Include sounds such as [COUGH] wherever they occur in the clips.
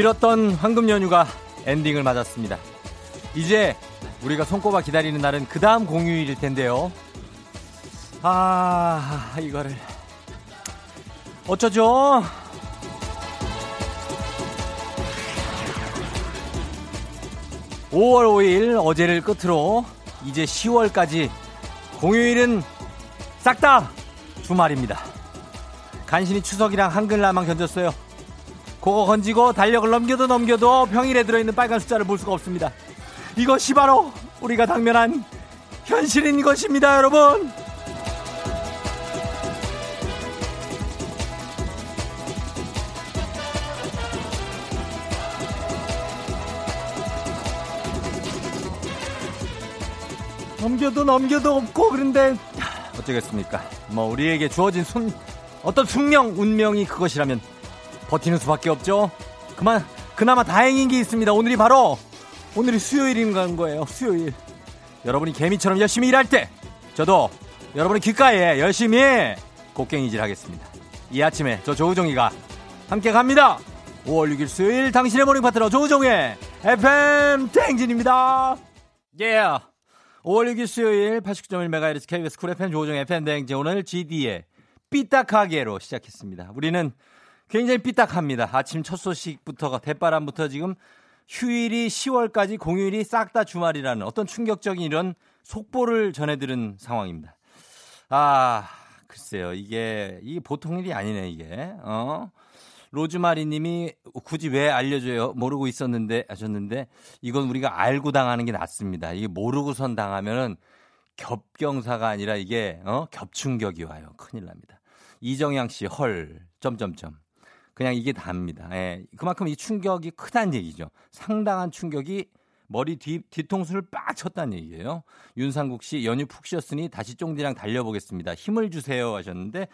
길었던 황금 연휴가 엔딩을 맞았습니다. 이제 우리가 손꼽아 기다리는 날은 그 다음 공휴일일 텐데요. 아, 이거를. 어쩌죠? (5월 5일) 어제를 끝으로 이제 (10월까지) 공휴일은 싹 다 주말입니다 간신히 추석이랑 한글날만 견뎠어요 그거 건지고 달력을 넘겨도 넘겨도 평일에 들어있는 빨간 숫자를 볼 수가 없습니다 이것이 바로 우리가 당면한 현실인 것입니다 여러분 넘겨도 넘겨도 없고 그런데 어쩌겠습니까? 뭐 우리에게 주어진 순 어떤 숙명 운명이 그것이라면 버티는 수밖에 없죠. 그만 그나마 다행인 게 있습니다. 오늘이 바로 오늘이 수요일인 거예요. 수요일. 여러분이 개미처럼 열심히 일할 때 저도 여러분의 귓가에 열심히 곡괭이질 하겠습니다. 이 아침에 저 조우종이가 함께 갑니다. 5월 6일 수요일 당신의 morning 파트너 조우종의 FM 땡진입니다. 예. Yeah. 5월 6일 수요일 89.1MHz KBS 쿨 FM 조우종의 FM 땡진 오늘 GD의 삐딱하게로 시작했습니다. 우리는 굉장히 삐딱합니다. 아침 첫 소식부터가 댓바람부터 지금 휴일이 10월까지 공휴일이 싹 다 주말이라는 어떤 충격적인 이런 속보를 전해들은 상황입니다. 아, 글쎄요. 이게, 이게 보통 일이 아니네, 이게. 어? 로즈마리 님이 굳이 왜 알려줘요? 모르고 있었는데, 하셨는데, 이건 우리가 알고 당하는 게 낫습니다. 이게 모르고선 당하면은 겹경사가 아니라 이게, 어? 겹충격이 와요. 큰일 납니다. 이정양 씨, 헐, 점점점. 그냥 이게 답니다. 예. 그만큼 이 충격이 크다는 얘기죠. 상당한 충격이 머리 뒤, 뒤통수를 빡 쳤다는 얘기예요. 윤상국 씨 연휴 푹 쉬었으니 다시 쫑디랑 달려보겠습니다. 힘을 주세요 하셨는데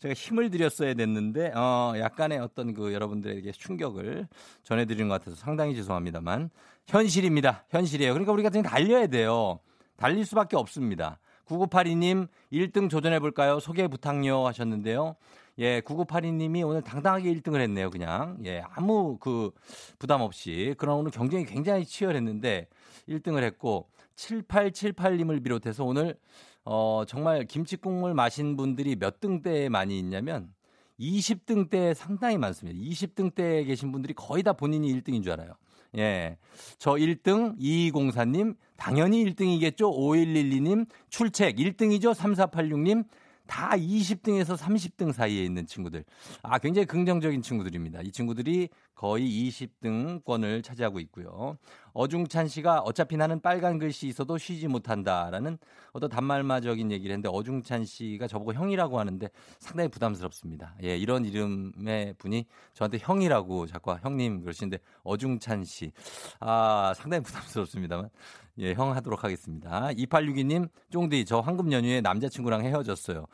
제가 힘을 드렸어야 됐는데 어 약간의 어떤 그 여러분들에게 충격을 전해드리는 것 같아서 상당히 죄송합니다만 현실입니다. 현실이에요. 그러니까 우리가 그냥 달려야 돼요. 달릴 수밖에 없습니다. 9982님 1등 도전해볼까요? 소개 부탁요 하셨는데요. 예, 9982님이 오늘 당당하게 1등을 했네요, 그냥. 예, 아무 그 부담 없이. 그럼 오늘 경쟁이 굉장히 치열했는데 1등을 했고 7878님을 비롯해서 오늘 어, 정말 김치국물 마신 분들이 몇 등대에 많이 있냐면 20등대에 상당히 많습니다. 20등 대에 계신 분들이 거의 다 본인이 1등인 줄 알아요. 예. 저 1등 2204님 당연히 1등이겠죠. 5112님 출첵 1등이죠. 3486님 다 20등에서 30등 사이에 있는 친구들. 아, 굉장히 긍정적인 친구들입니다. 이 친구들이 거의 20등권을 차지하고 있고요. 어중찬 씨가 어차피 나는 빨간 글씨 있어도 쉬지 못한다라는 어떤 단말마적인 얘기를 했는데 어중찬 씨가 저보고 형이라고 하는데 상당히 부담스럽습니다. 예, 이런 이름의 분이 저한테 형이라고 자꾸 형님 그러시는데 어중찬 씨. 아, 상당히 부담스럽습니다만. 예, 형 하도록 하겠습니다. 2862님, 쫑디, 저 황금 연휴에 남자친구랑 헤어졌어요.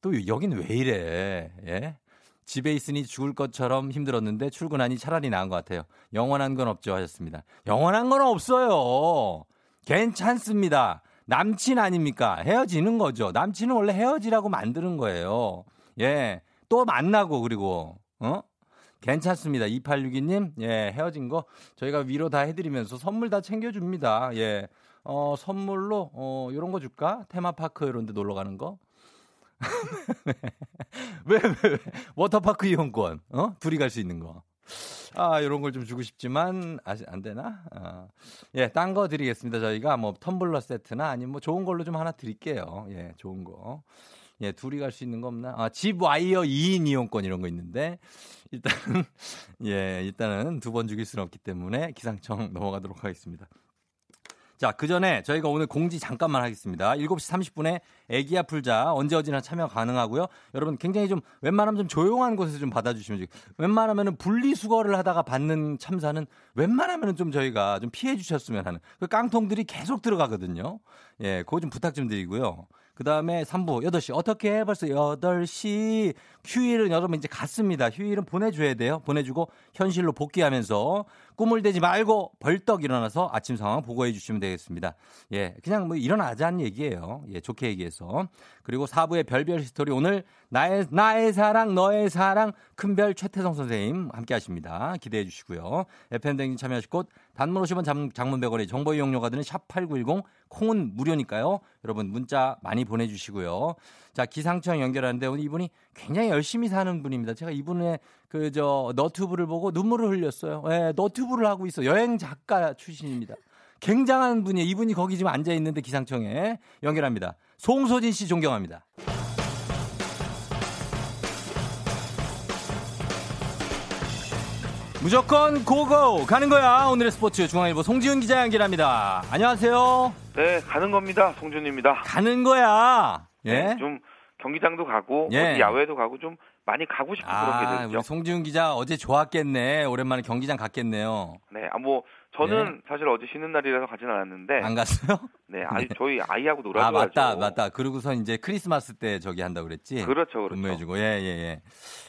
또 여긴 왜 이래? 예? 집에 있으니 죽을 것처럼 힘들었는데 출근하니 차라리 나은 것 같아요. 영원한 건 없죠 하셨습니다. 영원한 건 없어요. 괜찮습니다. 남친 아닙니까? 헤어지는 거죠. 남친은 원래 헤어지라고 만드는 거예요. 예. 또 만나고 그리고 어? 괜찮습니다. 2862님, 예, 헤어진 거 저희가 위로 다 해드리면서 선물 다 챙겨줍니다. 예, 어, 선물로, 어, 요런 거 줄까? 테마파크 이런 데 놀러 가는 거? [LAUGHS] 왜, 왜, 왜? 워터파크 이용권, 어? 둘이 갈 수 있는 거. 아, 요런 걸 좀 주고 싶지만, 아, 안 되나? 아, 예, 딴 거 드리겠습니다. 저희가 뭐 텀블러 세트나 아니면 뭐 좋은 걸로 좀 하나 드릴게요. 예, 좋은 거. 예, 둘이 갈 수 있는 거 없나? 아, 집 와이어 2인 이용권 이런 거 있는데, 일단은, [LAUGHS] 예, 일단은 두 번 죽일 수는 없기 때문에 기상청 넘어가도록 하겠습니다. 자, 그 전에 저희가 오늘 공지 잠깐만 하겠습니다. 7시 30분에 애기야 풀자 언제 어디나 참여 가능하고요. 여러분 굉장히 좀 웬만하면 좀 조용한 곳에서 좀 받아주시면 웬만하면은 분리수거를 하다가 받는 참사는 웬만하면은 좀 저희가 좀 피해 주셨으면 하는 그 깡통들이 계속 들어가거든요. 예, 그거 좀 부탁 좀 드리고요. 그 다음에 3부 8시. 어떻게 벌써 8시. 휴일은 여러분 이제 갔습니다. 휴일은 보내줘야 돼요. 보내주고 현실로 복귀하면서 꿈을 대지 말고 벌떡 일어나서 아침 상황 보고해 주시면 되겠습니다. 예, 그냥 뭐 일어나자는 얘기예요. 예, 좋게 얘기해서. 그리고 4부의 별별 히스토리 오늘 나의, 나의 사랑, 너의 사랑 큰별 최태성 선생님 함께 하십니다. 기대해 주시고요. FM대행진 참여하실 곳 단문 50원 장, 장문 100원의 정보 이용료가 드는 샵 8910 콩은 무료니까요. 여러분 문자 많이 보내 주시고요. 자 기상청 연결하는데 오늘 이분이 굉장히 열심히 사는 분입니다. 제가 이분의 그 저 너튜브를 보고 눈물을 흘렸어요. 예, 너튜브를 하고 있어. 여행 작가 출신입니다. 굉장한 분이에요. 이분이 거기 지금 앉아 있는데 기상청에 연결합니다. 송소진 씨 존경합니다. 무조건 고고 가는 거야. 오늘의 스포츠 중앙일보 송지훈 기자 연결합니다. 안녕하세요. 네, 가는 겁니다. 송준입니다. 가는 거야. 예. 네, 좀 경기장도 가고 예. 야외도 가고 좀 많이 가고 싶은 그런 게 아, 되죠. 우리 송지훈 기자 어제 좋았겠네. 오랜만에 경기장 갔겠네요. 네, 아, 뭐 저는 사실 어제 쉬는 날이라서 가진 않았는데, 예. 안 갔어요? [LAUGHS] 네, 아이, 저희 아이하고 아, 놀아줘야죠. 맞다, 맞다. 그러고서 이제 크리스마스 때 저기 한다고 그랬지? 그렇죠, 그렇죠. 근무해주고, 예, 예, 예.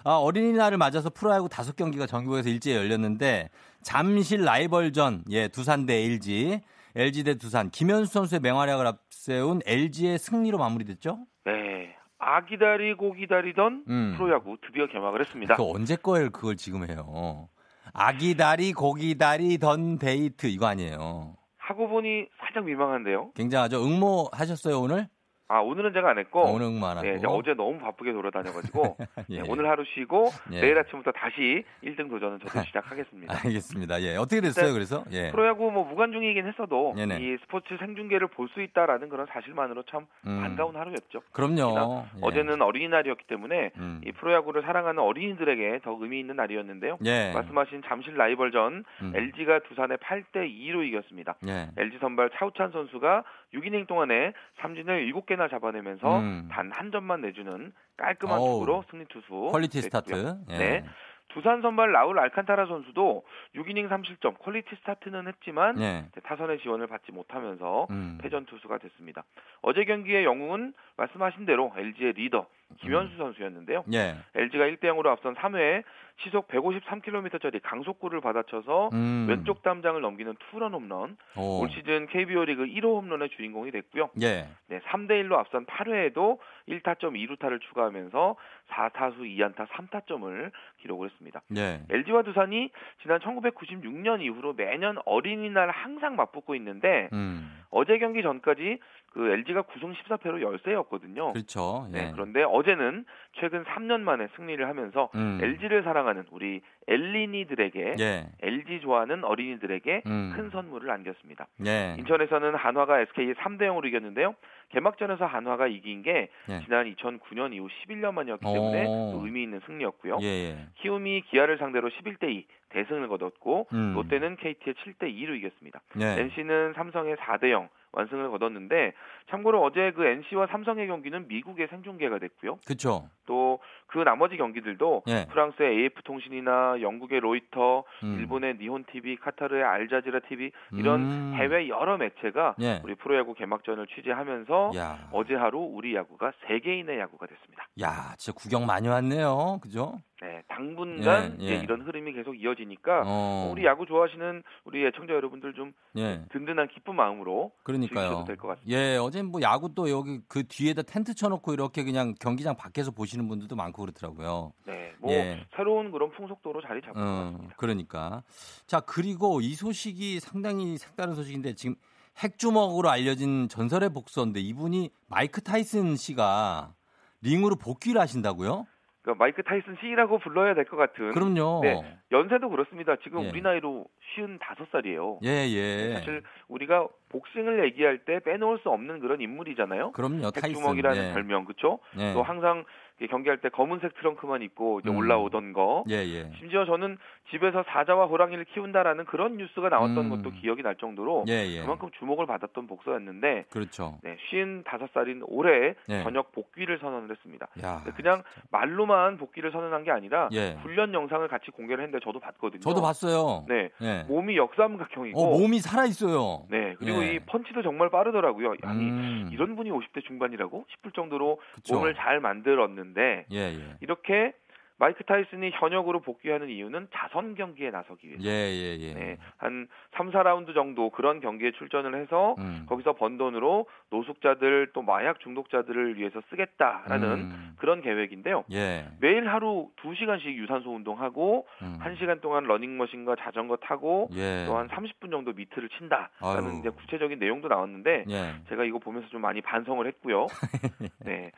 아, 어린이날을 맞아서 프로야구 다섯 경기가 전국에서 일제히 열렸는데, 잠실 라이벌전, 예, 두산 대 LG, LG 대 두산, 김현수 선수의 맹활약을 앞세운 LG의 승리로 마무리됐죠? 네, 아 기다리고 기다리던 음. 프로야구 드디어 개막을 했습니다. 그 언제 거예요, 그걸 지금 해요? 아기다리, 고기다리, 던 데이트, 이거 아니에요. 하고 보니 살짝 민망한데요. 굉장하죠? 응모 하셨어요, 오늘? 아 오늘은 제가 안 했고, 아, 오늘 응모 안 하고. 네, 이제 어제 너무 바쁘게 돌아다녀가지고 [LAUGHS] 예. 네, 오늘 하루 쉬고 예. 내일 아침부터 다시 1등 도전은 저도 [LAUGHS] 시작하겠습니다. 알겠습니다. 예. 어떻게 됐어요, 그래서? 예. 프로야구 뭐 무관중이긴 했어도 네네. 이 스포츠 생중계를 볼 수 있다라는 그런 사실만으로 참 음. 반가운 하루였죠. 그럼요. 예. 어제는 어린이날이었기 때문에 음. 이 프로야구를 사랑하는 어린이들에게 더 의미 있는 날이었는데요. 예. 말씀하신 잠실 라이벌전 음. LG가 두산에 8대 2로 이겼습니다. 예. LG 선발 차우찬 선수가 6이닝 동안에 삼진을 7개나 잡아내면서 음. 단 한 점만 내주는 깔끔한 어우. 투구로 승리 투수 퀄리티 됐고요. 스타트. 예. 네. 두산 선발 라울 알칸타라 선수도 6이닝 3실점 퀄리티 스타트는 했지만 예. 타선의 지원을 받지 못하면서 음. 패전 투수가 됐습니다. 어제 경기의 영웅은 말씀하신 대로 LG의 리더 김현수 선수였는데요. 예. LG가 1대 0으로 앞선 3회에 시속 153km짜리 강속구를 받아쳐서 음. 왼쪽 담장을 넘기는 투런 홈런. 오. 올 시즌 KBO 리그 1호 홈런의 주인공이 됐고요. 예. 네, 3대 1로 앞선 8회에도 1타점 2루타를 추가하면서 4타수 2안타 3타점을 기록을 했습니다. 예. LG와 두산이 지난 1996년 이후로 매년 어린이날 항상 맞붙고 있는데 음. 어제 경기 전까지 그 LG가 9승 14패로 열세였거든요. 그렇죠. 예. 네, 그런데 어제는 최근 3년 만에 승리를 하면서 음. LG를 사랑하는 우리 엘리니들에게 예. LG 좋아하는 어린이들에게 음. 큰 선물을 안겼습니다. 예. 인천에서는 한화가 SK에 3대 0으로 이겼는데요. 개막전에서 한화가 이긴 게 예. 지난 2009년 이후 11년 만이었기 때문에 의미 있는 승리였고요. 예. 예. 키움이 기아를 상대로 11대 2 대승을 거뒀고 음. 롯데는 KT의 7대 2로 이겼습니다. 예. NC는 삼성의 4대 0 완승을 거뒀는데 참고로 어제 그 NC와 삼성의 경기는 미국에 생중계가 됐고요. 그렇죠. 또 그 나머지 경기들도 예. 프랑스의 AF 통신이나 영국의 로이터, 음. 일본의 니혼 TV, 카타르의 알자지라 TV 이런 음. 해외 여러 매체가 예. 우리 프로야구 개막전을 취재하면서 야. 어제 하루 우리 야구가 세계인의 야구가 됐습니다. 야, 진짜 구경 많이 왔네요. 그죠? 네, 당분간 예, 이제 예. 이런 흐름이 계속 이어지니까 어. 우리 야구 좋아하시는 우리 애청자 여러분들 좀 예. 든든한 기쁜 마음으로 그러니까요. 즐기셔도 될것 같습니다. 예, 어제 뭐 야구 또 여기 그 뒤에다 텐트 쳐놓고 이렇게 그냥 경기장 밖에서 보시는 분들도 많고 그렇더라고요. 네, 뭐 예. 새로운 그런 풍속도로 자리 잡은 것 어, 같습니다. 그러니까. 자, 그리고 이 소식이 상당히 색다른 소식인데 지금 핵주먹으로 알려진 전설의 복서인데 이분이 마이크 타이슨 씨가 링으로 복귀를 하신다고요? 그러니까 마이크 타이슨 씨라고 불러야 될 것 같은. 그럼요. 네. 연세도 그렇습니다. 지금 예. 우리 나이로 55살이에요. 예, 예. 사실 우리가 복싱을 얘기할 때 빼놓을 수 없는 그런 인물이잖아요. 그럼요. 타이슨. 핵주먹이라는 예. 별명 그쵸? 예. 또 항상 경기할 때 검은색 트렁크만 입고 이제 음. 올라오던 거. 예, 예. 심지어 저는 집에서 사자와 호랑이를 키운다라는 그런 뉴스가 나왔던 음. 것도 기억이 날 정도로 예, 예. 그만큼 주목을 받았던 복서였는데 그렇죠. 네, 55살인 올해 예. 전역 복귀를 선언을 했습니다. 야. 그냥 말로만 복귀를 선언한 게 아니라 예. 훈련 영상을 같이 공개를 했는데 저도 봤거든요. 저도 봤어요. 네, 예. 몸이 역삼각형이고 어, 몸이 살아 있어요. 네, 그리고 예. 이 펀치도 정말 빠르더라고요. 아니 음. 이런 분이 50대 중반이라고 싶을 정도로 그쵸. 몸을 잘 만들었는데 예, 예. 이렇게 마이크 타이슨이 현역으로 복귀하는 이유는 자선 경기에 나서기 위해서. 예, 예, 예. 네, 한 3, 4라운드 정도 그런 경기에 출전을 해서 음. 거기서 번 돈으로 노숙자들 또 마약 중독자들을 위해서 쓰겠다라는 음. 그런 계획인데요. 예. 매일 하루 2시간씩 유산소 운동하고 음. 1시간 동안 러닝머신과 자전거 타고 예. 또한 30분 정도 미트를 친다라는 아유. 이제 구체적인 내용도 나왔는데 예. 제가 이거 보면서 좀 많이 반성을 했고요. [LAUGHS] 네,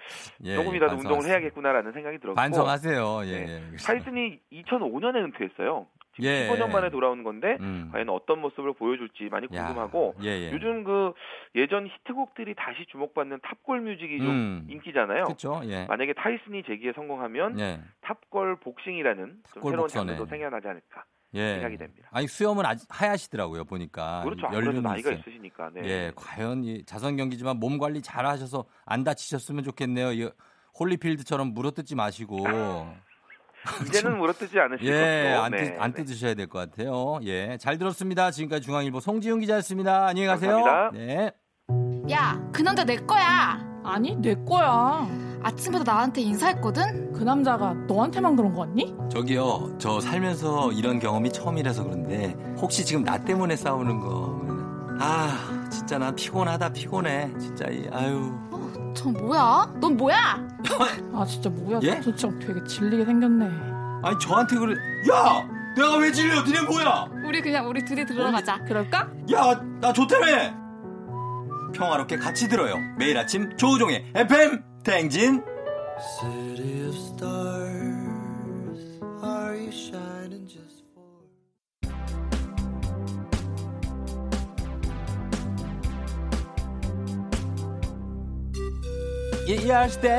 예, 조금이라도 예, 운동을 반성하세요. 해야겠구나라는 생각이 들었고 반성하세요. 예, 네. 예. 타이슨이 2005년에 은퇴했어요. 지금 예. 15년 만에 돌아오는 건데 음. 과연 어떤 모습을 보여줄지 많이 야, 궁금하고 예, 예. 요즘 그 예전 히트곡들이 다시 주목받는 탑골 뮤직이 좀 음. 인기잖아요. 그렇죠. 예. 만약에 타이슨이 재기에 성공하면 예. 탑골 복싱이라는 좀 탑골 새로운 복서네. 장르도 생겨나지 않을까 예. 생각이 됩니다. 아니 수염은 아직 하얗시더라고요 보니까. 그렇죠. 연륜이 나이가 있어요. 있으시니까. 네. 예, 과연 이 자선 경기지만 몸 관리 잘 하셔서 안 다치셨으면 좋겠네요. 이 홀리필드처럼 물어뜯지 마시고. [LAUGHS] 이제는 물어뜯지 않으실 예, 것으로. 안, 네, 뜯, 안 네. 뜯으셔야 될 것 같아요. 예, 잘 들었습니다. 지금까지 중앙일보 송지훈 기자였습니다. 안녕히 가세요. 감사합니다. 네. 야, 그 남자 내 거야. 아니 내 거야. 아침부터 나한테 인사했거든? 그 남자가 너한테만 그런 거 같니? 저기요, 저 살면서 이런 경험이 처음이라서 그런데 혹시 지금 나 때문에 싸우는 거면 아, 진짜 난 피곤하다 피곤해. 진짜 이 아유. 저 뭐야? 넌 뭐야? [LAUGHS] 아 진짜 뭐야? 예? 저 진짜 되게 질리게 생겼네. 아니 저한테 그래. 야, 내가 왜 질려? 니네 뭐야? 우리 그냥 우리 둘이 들어가자. 그럴까? 야, 나 좋다며! 평화롭게 같이 들어요. 매일 아침 조우종의 FM 땡진. City of stars, are you shining just Yesterday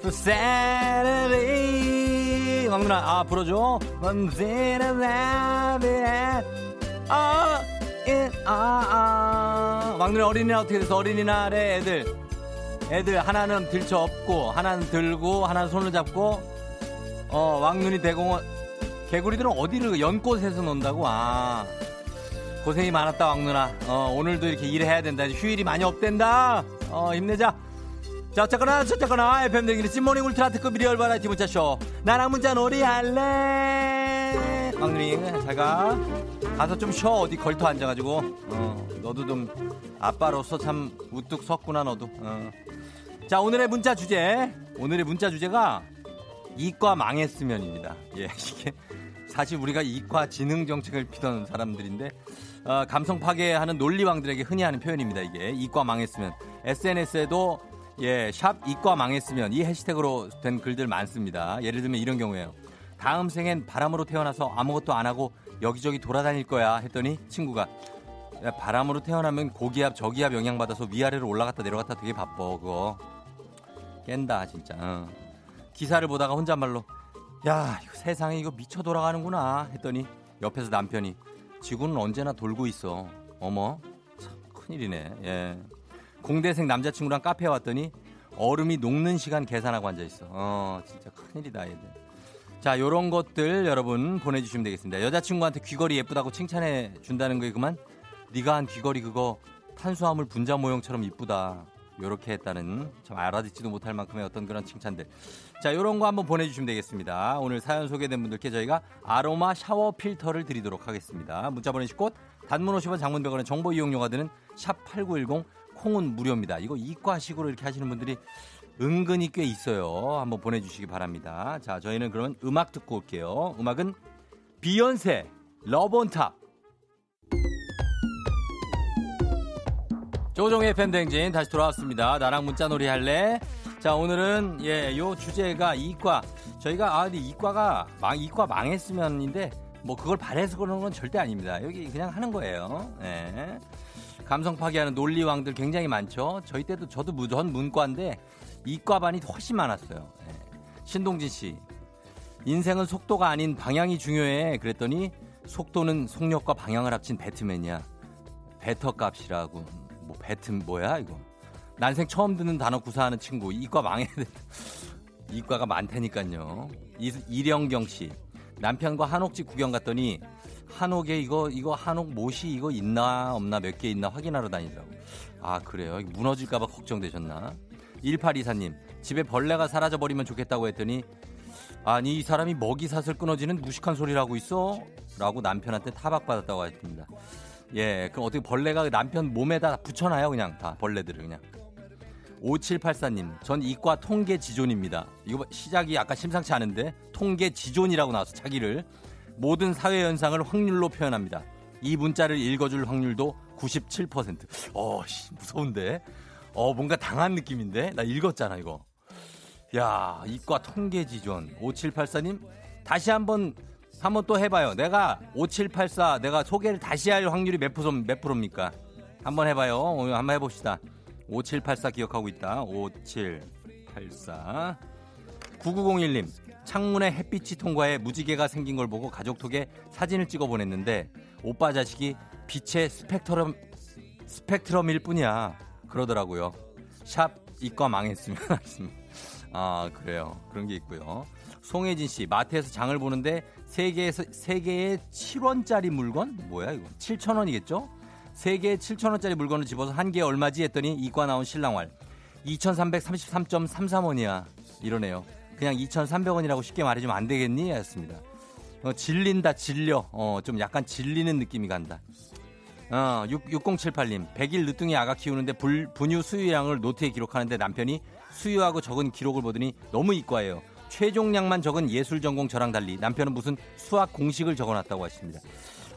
for Saturday. 왕누나, 아, 불어줘. 아, 예, 아, 아. 왕누나 어린이날 어떻게 돼서 어린이날에 애들. 애들 하나는 들쳐 업고, 하나는 들고, 하나는 손을 잡고, 어, 왕눈이 대공원, 개구리들은 어디를 연꽃에서 논다고? 아. 고생이 많았다 왕누나 어, 오늘도 이렇게 일해야 된다 휴일이 많이 없댄다 어, 힘내자. 자 어쨌거나 저쨌거나 FM 대행진 찐morning 울트라 특급 real variety 문자쇼. 나랑 문자 놀이 할래? 왕눈이 잘가. 가서 좀 쉬어. 어디 걸터 앉아가지고. 어, 너도 좀 아빠로서 참 우뚝 섰구나 너도. 어. 자 오늘의 문자 주제. 오늘의 문자 주제가 이과 망했으면입니다. 예 [LAUGHS] 이게 사실 우리가 이과 지능 정책을 피던 사람들인데 어, 감성 파괴하는 논리왕들에게 흔히 하는 표현입니다. 이게. 이과 망했으면 SNS에도 예, 샵 이과 망했으면 이 해시태그로 된 글들 많습니다. 예를 들면 이런 경우에요. 다음 생엔 바람으로 태어나서 아무것도 안 하고 여기저기 돌아다닐 거야. 했더니 친구가 야, 바람으로 태어나면 고기압 저기압 영향받아서 위아래로 올라갔다 내려갔다 되게 바빠 그거. 깬다 진짜. 어. 기사를 보다가 혼잣말로 야 이거 세상에 이거 미쳐 돌아가는구나. 했더니 옆에서 남편이 지구는 언제나 돌고 있어. 어머 참 큰일이네. 예 공대생 남자친구랑 카페에 왔더니 얼음이 녹는 시간 계산하고 앉아 있어. 어 진짜 큰일이다 얘들. 자 요런 것들 여러분 보내주시면 되겠습니다. 여자친구한테 귀걸이 예쁘다고 칭찬해 준다는 거에 그만. 네가 한 귀걸이 그거 탄수화물 분자 모형처럼 이쁘다. 요렇게 했다는 참 알아듣지도 못할 만큼의 어떤 그런 칭찬들. 자, 요런 거 한번 보내주시면 되겠습니다. 오늘 사연 소개된 분들께 저희가 아로마 샤워 필터를 드리도록 하겠습니다. 문자 보내실 곳, 단문 50원 장문 100원의 정보 이용료가 드는 샵 8910 콩은 무료입니다. 이거 이과식으로 이렇게 하시는 분들이 은근히 꽤 있어요. 한번 보내주시기 바랍니다. 자, 저희는 그러면 음악 듣고 올게요. 음악은 비욘세, Love On Top. 조종의 팬댕진 다시 돌아왔습니다. 나랑 문자놀이 할래? 자, 오늘은, 예, 요 주제가 이과. 저희가, 아, 근데 이과가, 망, 이과 망했으면인데, 뭐, 그걸 바래서 그러는 건 절대 아닙니다. 여기 그냥 하는 거예요. 예. 감성 파괴하는 논리왕들 굉장히 많죠. 저희 때도 저도 무전 문과인데, 이과반이 훨씬 많았어요. 예. 신동진 씨. 인생은 속도가 아닌 방향이 중요해. 그랬더니 속도는 속력과 방향을 합친 배트맨이야. 배터 값이라고. 뭐 배트 뭐야 이거. 난생 처음 듣는 단어 구사하는 친구. 이과 망해야 된다. 이과가 많다니까요. 이, 이령경 씨. 남편과 한옥집 구경 갔더니 한옥에 이거 이거 한옥 못이 이거 있나 없나 몇 개 있나 확인하러 다니더라고. 아 그래요? 무너질까봐 걱정되셨나? 1824님 집에 벌레가 사라져 버리면 좋겠다고 했더니 아니 이 사람이 먹이 사슬 끊어지는 무식한 소리를 하고 있어? 라고 남편한테 타박받았다고 했습니다. 예, 그럼 어떻게 벌레가 남편 몸에다 붙여놔요 그냥 다 벌레들을 그냥. 5784님, 전 이과 통계 지존입니다. 이거 시작이 약간 심상치 않은데 통계 지존이라고 나와서 자기를 모든 사회 현상을 확률로 표현합니다. 이 문자를 읽어줄 확률도 97%. 어, 씨, 무서운데. 어, 뭔가 당한 느낌인데. 나 읽었잖아 이거. 야, 이과 통계 지존. 5784님, 다시 한 번 한번 또 해봐요. 내가 5784 내가 소개를 다시 할 확률이 몇 프로 몇 프로입니까? 한번 해봐요. 오늘 한번 해봅시다. 5784 기억하고 있다. 5784. 9901님, 창문에 햇빛이 통과해 무지개가 생긴 걸 보고 가족톡에 사진을 찍어 보냈는데 오빠 자식이 빛의 스펙트럼 스펙트럼일 뿐이야. 그러더라고요. 샵 이과 망했으면. [LAUGHS] 아, 그래요. 그런 게 있고요. 송혜진 씨, 마트에서 장을 보는데 세 개에서 세 개에 7원짜리 물건? 뭐야 이거? 7,000원이겠죠? 세 개에 7,000원짜리 물건을 집어서 한 개에 얼마지 했더니 이과 나온 신랑왈. 2,333.33원이야. 이러네요. 그냥 2,300원이라고 쉽게 말해주면 안 되겠니? 였습니다. 어, 질린다, 질려. 어, 좀 약간 질리는 느낌이 간다. 어, 6, 6078님. 100일 늦둥이 아가 키우는데 불, 분유 수유량을 노트에 기록하는데 남편이 수유하고 적은 기록을 보더니 너무 이과예요. 최종량만 적은 예술 전공 저랑 달리 남편은 무슨 수학 공식을 적어놨다고 하십니다.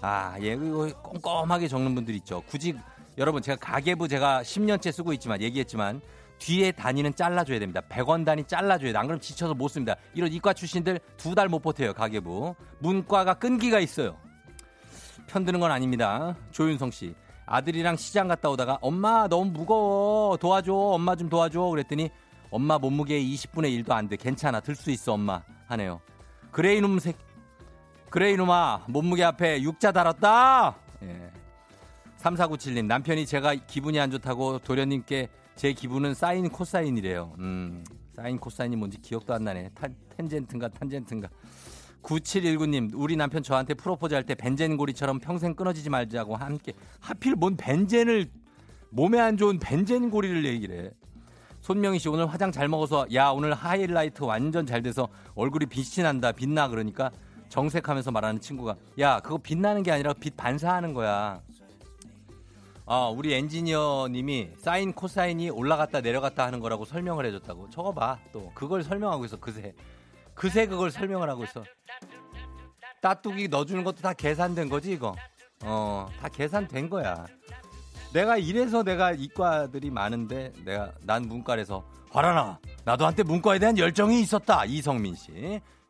아, 예, 꼼꼼하게 적는 분들 있죠. 굳이 여러분 제가 가계부 제가 10년째 쓰고 있지만 얘기했지만 뒤에 단위는 잘라줘야 됩니다. 100원 단위 잘라줘야 돼. 안 그러면 지쳐서 못 씁니다. 이런 이과 출신들 두 달 못 버텨요. 가계부. 문과가 끈기가 있어요. 편드는 건 아닙니다. 조윤성 씨. 아들이랑 시장 갔다 오다가 엄마 너무 무거워 도와줘 엄마 좀 도와줘 그랬더니 엄마 몸무게 20분의 1도 안 돼 괜찮아 들 수 있어 엄마 하네요 그래 이놈 새 그래 이놈아 몸무게 앞에 육자 달았다 예. 3497님 남편이 제가 기분이 안 좋다고 도련님께 제 기분은 사인 코사인이래요 음 사인 코사인이 뭔지 기억도 안 나네 탄, 텐젠트인가 탄젠트인가 9719님, 우리 남편 저한테 프로포즈 할 때 벤젠고리처럼 평생 끊어지지 말자고 함께, 하필 뭔 벤젠을, 몸에 안 좋은 벤젠고리를 얘기를 해. 손명희 씨, 오늘 화장 잘 먹어서, 야, 오늘 하이라이트 완전 잘 돼서 얼굴이 빛이 난다, 빛나. 그러니까 정색하면서 말하는 친구가, 야, 그거 빛나는 게 아니라 빛 반사하는 거야. 아, 우리 엔지니어님이 사인, 코사인이 올라갔다 내려갔다 하는 거라고 설명을 해줬다고. 저거 봐, 또. 그걸 설명하고 있어, 그새. 그새 그걸 설명을 하고 있어. 따뚜기 넣어주는 것도 다 계산된 거지 이거. 어, 다 계산된 거야. 내가 이래서 내가 이과들이 많은데 내가 난 문과라서 화라나 나도 한때 문과에 대한 열정이 있었다 이성민 씨.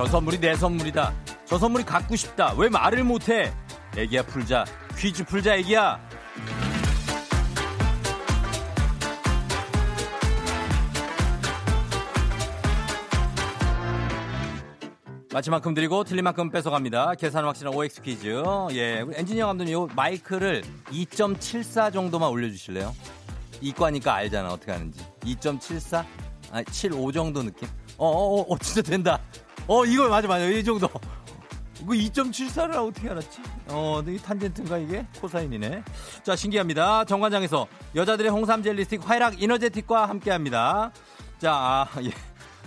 저 선물이 내 선물이다. 저 선물이 갖고 싶다. 왜 말을 못해? 애기야 풀자. 퀴즈 풀자 애기야. 마치 만큼 드리고 틀린 만큼 뺏어갑니다. 계산 확실한 OX 퀴즈. 예, 엔지니어 감독님 요 마이크를 2.74 정도만 올려주실래요? 이과니까 알잖아 어떻게 하는지. 2.74? 아, 75 정도 느낌? 어, 어, 어, 어, 진짜 된다. 어, 이거 맞아, 맞아. 이 정도. 이거 2.74를 어떻게 알았지? 어, 이 탄젠트인가 이게? 코사인이네. 자, 신기합니다. 정관장에서 여자들의 홍삼 젤리 스틱 화이락 이너제틱과 함께 합니다. 자, 아, [LAUGHS] 예.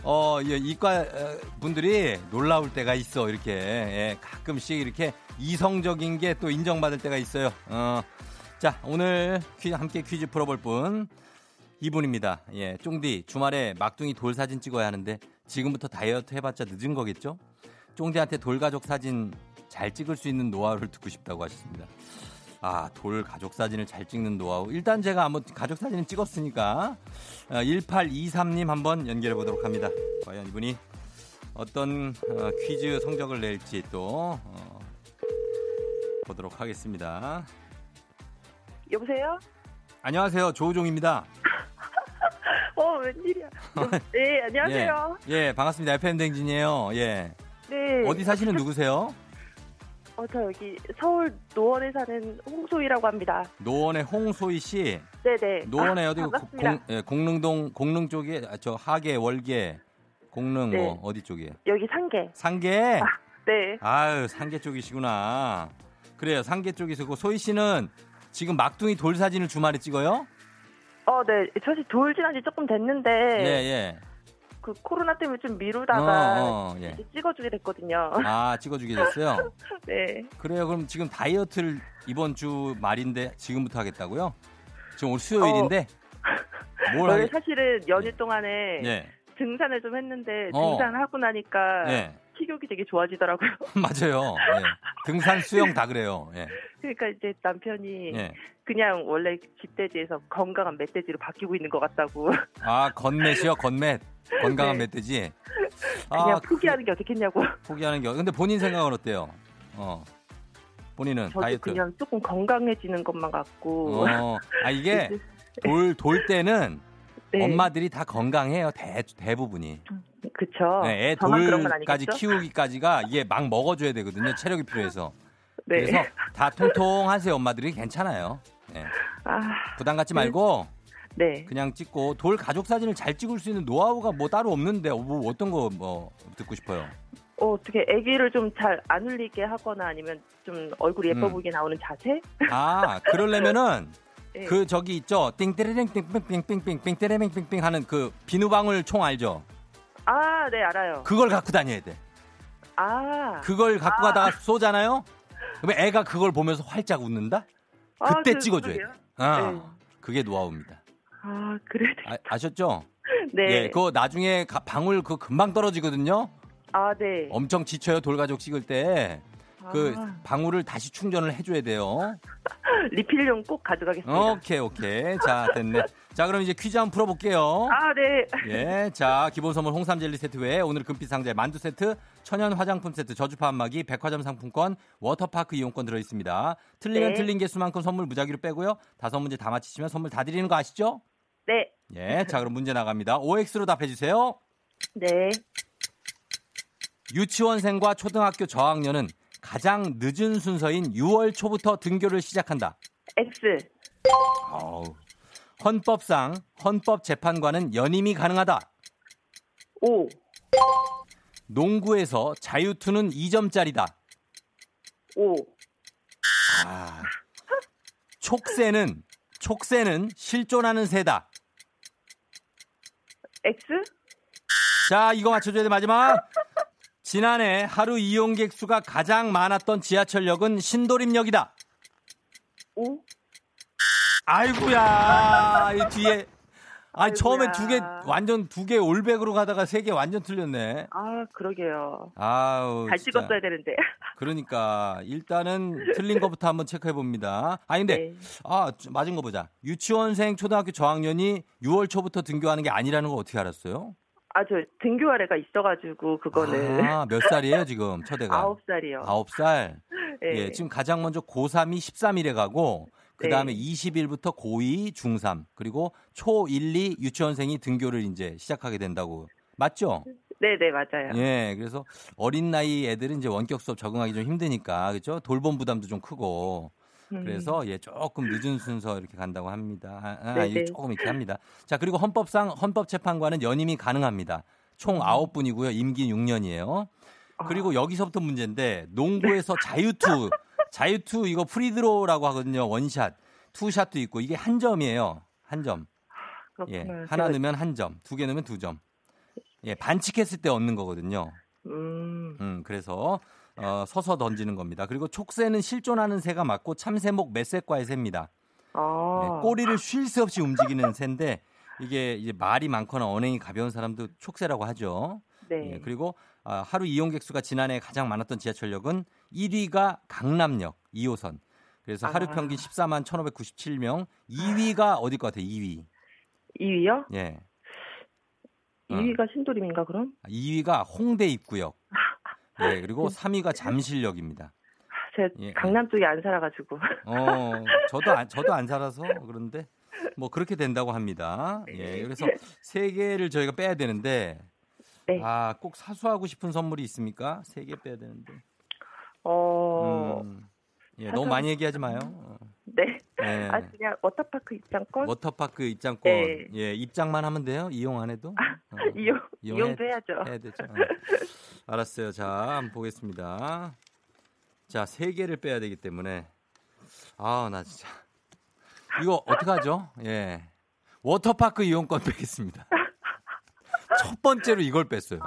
어, 예, 이과 어, 분들이 놀라울 때가 있어. 이렇게. 예, 가끔씩 이렇게 이성적인 게 또 인정받을 때가 있어요. 어. 자, 오늘 퀴즈, 함께 퀴즈 풀어볼 분 이분입니다. 예, 쫑디 주말에 막둥이 돌 사진 찍어야 하는데 지금부터 다이어트 해봤자 늦은 거겠죠? 쫑디한테 돌 가족 사진 잘 찍을 수 있는 노하우를 듣고 싶다고 하셨습니다. 아, 돌 가족 사진을 잘 찍는 노하우. 일단 제가 한번 가족 사진을 찍었으니까 어, 1823님 한번 연결해 보도록 합니다. 과연 이분이 어떤 어, 퀴즈 성적을 낼지 또 어, 보도록 하겠습니다. 여보세요? 안녕하세요. 조우종입니다. [LAUGHS] 어, 웬일이야. [LAUGHS] 네, 안녕하세요. 예, 예, 반갑습니다. FM 댕진이에요. 예. 네. 어디 사시는 누구세요? 어, 저 여기 서울 노원에 사는 홍소희라고 합니다. 노원의 홍소희 씨. 네네. 노원에 아, 어디 고- 반갑습니다. 공, 예, 공릉동 공릉 쪽에 아, 저 하계 월계 공릉 네. 뭐 어디 쪽이에요? 여기 상계. 상계. 네. 아유 상계 쪽이시구나. 그래요 상계 쪽이시고 소희 씨는 지금 막둥이 돌 사진을 주말에 찍어요? 어, 네. 사실 돌 지난 지 조금 됐는데, 예 예. 그 코로나 때문에 좀 미루다가 어, 어, 예. 이제 찍어주게 됐거든요. 아 찍어주게 됐어요. [LAUGHS] 네. 그래요. 그럼 지금 다이어트를 이번 주 말인데 지금부터 하겠다고요? 지금 오늘 수요일인데 뭘 [LAUGHS] 원래 하겠? 사실은 연휴 동안에 예. 등산을 좀 했는데 어. 등산하고 나니까 예. 식욕이 되게 좋아지더라고요. [LAUGHS] 맞아요. 예. 등산 수영 다 그래요. 예. 그러니까 이제 남편이 예. 그냥 원래 집돼지에서 건강한 멧돼지로 바뀌고 있는 것 같다고 [LAUGHS] 아 건맷이요 건맷 건강한 네. 멧돼지. 그냥 아, 포기하는 게 어떻겠냐고. 그- [LAUGHS] 포기하는 게. 근데 본인 생각은 어때요? 어. 본인은 저도 다이어트. 그냥 조금 건강해지는 것만 같고. 어. 아 이게 돌 돌 때는 네. 엄마들이 다 건강해요. 대 대부분이. 그쵸. 네, 애 어, 돌까지? 키우기까지가 이게 막 먹어줘야 되거든요. 체력이 필요해서. [LAUGHS] 네. 그래서 다 통통하세요 엄마들이 괜찮아요. 예. 아, 부담 갖지 말고 네. 그냥 찍고 돌 가족 사진을 잘 찍을 수 있는 노하우가 뭐 따로 없는데 뭐 어떤 거 뭐 듣고 싶어요. 어, 어떻게 아기를 좀 잘 안 울리게 하거나 아니면 좀 얼굴이 예뻐 음. 보이게 나오는 자세? 아 그러려면은 네. 그 저기 있죠 띵때레랭 띵뺑뺑뺑뺑 띵때레랭뺑뺑 하는 그 비누방울 총 알죠? 아, 네, 알아요. 그걸 갖고 다녀야 돼. 아. 그걸 갖고 아. 가다가 쏘잖아요. 그러면 애가 그걸 보면서 활짝 웃는다. 아, 그때 그- 찍어 줘야 돼. 그러게요. 아 네. 그게 노하우입니다. 아, 그래. 아, 아셨죠? [LAUGHS] 네. 예, 그거 나중에 가- 방울 그 금방 떨어지거든요. 아, 네. 엄청 지쳐요 돌가족 찍을 때. 그 아, 방울을 다시 충전을 해줘야 돼요. [LAUGHS] 리필용 꼭 가져가겠습니다. 오케이 오케이 자 됐네. 자 그럼 이제 퀴즈 한번 풀어볼게요. 아, 네. 예, 자 기본 선물 홍삼 젤리 세트 외에 오늘 금빛 상자에 만두 세트, 천연 화장품 세트, 저주파 한마기, 백화점 상품권, 워터파크 이용권 들어 있습니다. 틀리면 네. 틀린 개수만큼 선물 무작위로 빼고요. 다섯 문제 다 맞히시면 선물 다 드리는 거 아시죠? 네. 예, 자 그럼 문제 나갑니다. OX로 답해 주세요. 네. 유치원생과 초등학교 저학년은 가장 늦은 순서인 6월 초부터 등교를 시작한다. X. 어우. 헌법상 헌법재판관은 연임이 가능하다. O. 농구에서 자유투는 2점짜리다. O. 아. 촉새는 촉새는 실존하는 새다. X? 자, 이거 맞춰줘야 돼 마지막. 지난해 하루 이용객 수가 가장 많았던 지하철역은 신도림역이다. O? 아이고야, 이 뒤에. 아. 처음에 두 개 완전 두 개 올백으로 가다가 세 개 완전 틀렸네. 아, 그러게요. 아우. 잘 진짜. 찍었어야 되는데. [LAUGHS] 그러니까 일단은 틀린 것부터 한번 체크해 봅니다. 아 근데 네. 아 맞은 거 보자. 유치원생 초등학교 저학년이 6월 초부터 등교하는 게 아니라는 거 어떻게 알았어요? 아, 저 등교 아래가 있어가지고 그거는 아, 몇 살이에요 지금 첫애가? 아홉 살이요. 아홉 살. 예. 예, 지금 가장 먼저 고3이 13일에 가고 그 다음에 네. 20일부터 고2, 중3 그리고 초1, 2 유치원생이 등교를 이제 시작하게 된다고 맞죠? 네, 네, 맞아요. 예, 그래서 어린 나이 애들은 이제 원격 수업 적응하기 좀 힘드니까 그렇죠? 돌봄 부담도 좀 크고 음. 그래서 예 조금 늦은 순서 이렇게 간다고 합니다. 아, 아. 이게 조금 이렇게 합니다. 자 그리고 헌법상 헌법재판관은 연임이 가능합니다. 총 음. 아홉 분이고요. 임기 6년이에요. 아. 그리고 여기서부터 문제인데 농구에서 자유투 자유투 이거 free throw라고 하거든요. one shot two shot도 있고 이게 한 점이에요. 한 점. 예, 그렇구나. 하나 제가- 넣으면 한 점, 두 개 넣으면 두 점. 예, 반칙했을 때 얻는 거거든요. 음, 음, 그래서 어, 서서 던지는 겁니다. 그리고 촉새는 실존하는 새가 맞고 참새목 멧새과의 새입니다. 아. 예, 꼬리를 쉴 새 없이 움직이는 새인데 이게 이제 말이 많거나 언행이 가벼운 사람도 촉새라고 하죠. 네. 예, 그리고 아, 하루 이용객 수가 지난해 가장 많았던 지하철역은 1위가 강남역 2호선. 그래서 하루 아. 평균 14만 1,597명. 2위가 어딜 것 같아요? 2위. 2위요? 예. 어. 2위가 신도림인가 그럼? 2위가 홍대 입구역. 예, 그리고 3위가 잠실역입니다. 제가 예, 강남 쪽에 안 살아가지고. 어, 저도 안, 저도 안 살아서 그런데 뭐 그렇게 된다고 합니다. 예, 그래서 세 개를 저희가 빼야 되는데 네. 아, 꼭 사수하고 싶은 선물이 있습니까? 세 개 빼야 되는데. 어, 음, 예, 너무 많이 얘기하지 마요. 어, 네. 예. 아, 그냥 워터파크 입장권? 워터파크 입장권. 네. 예, 입장만 하면 돼요? 이용 안 해도? 어, [LAUGHS] 이용, 이용해- 이용도 해야죠. 해야 되죠. 어. 알았어요. 자, 한번 보겠습니다. 자, 세 개를 빼야 되기 때문에 아, 나 진짜 이거 어떻게 하죠? 예. 워터파크 이용권 [LAUGHS] 빼겠습니다. 첫 번째로 이걸 뺐어요.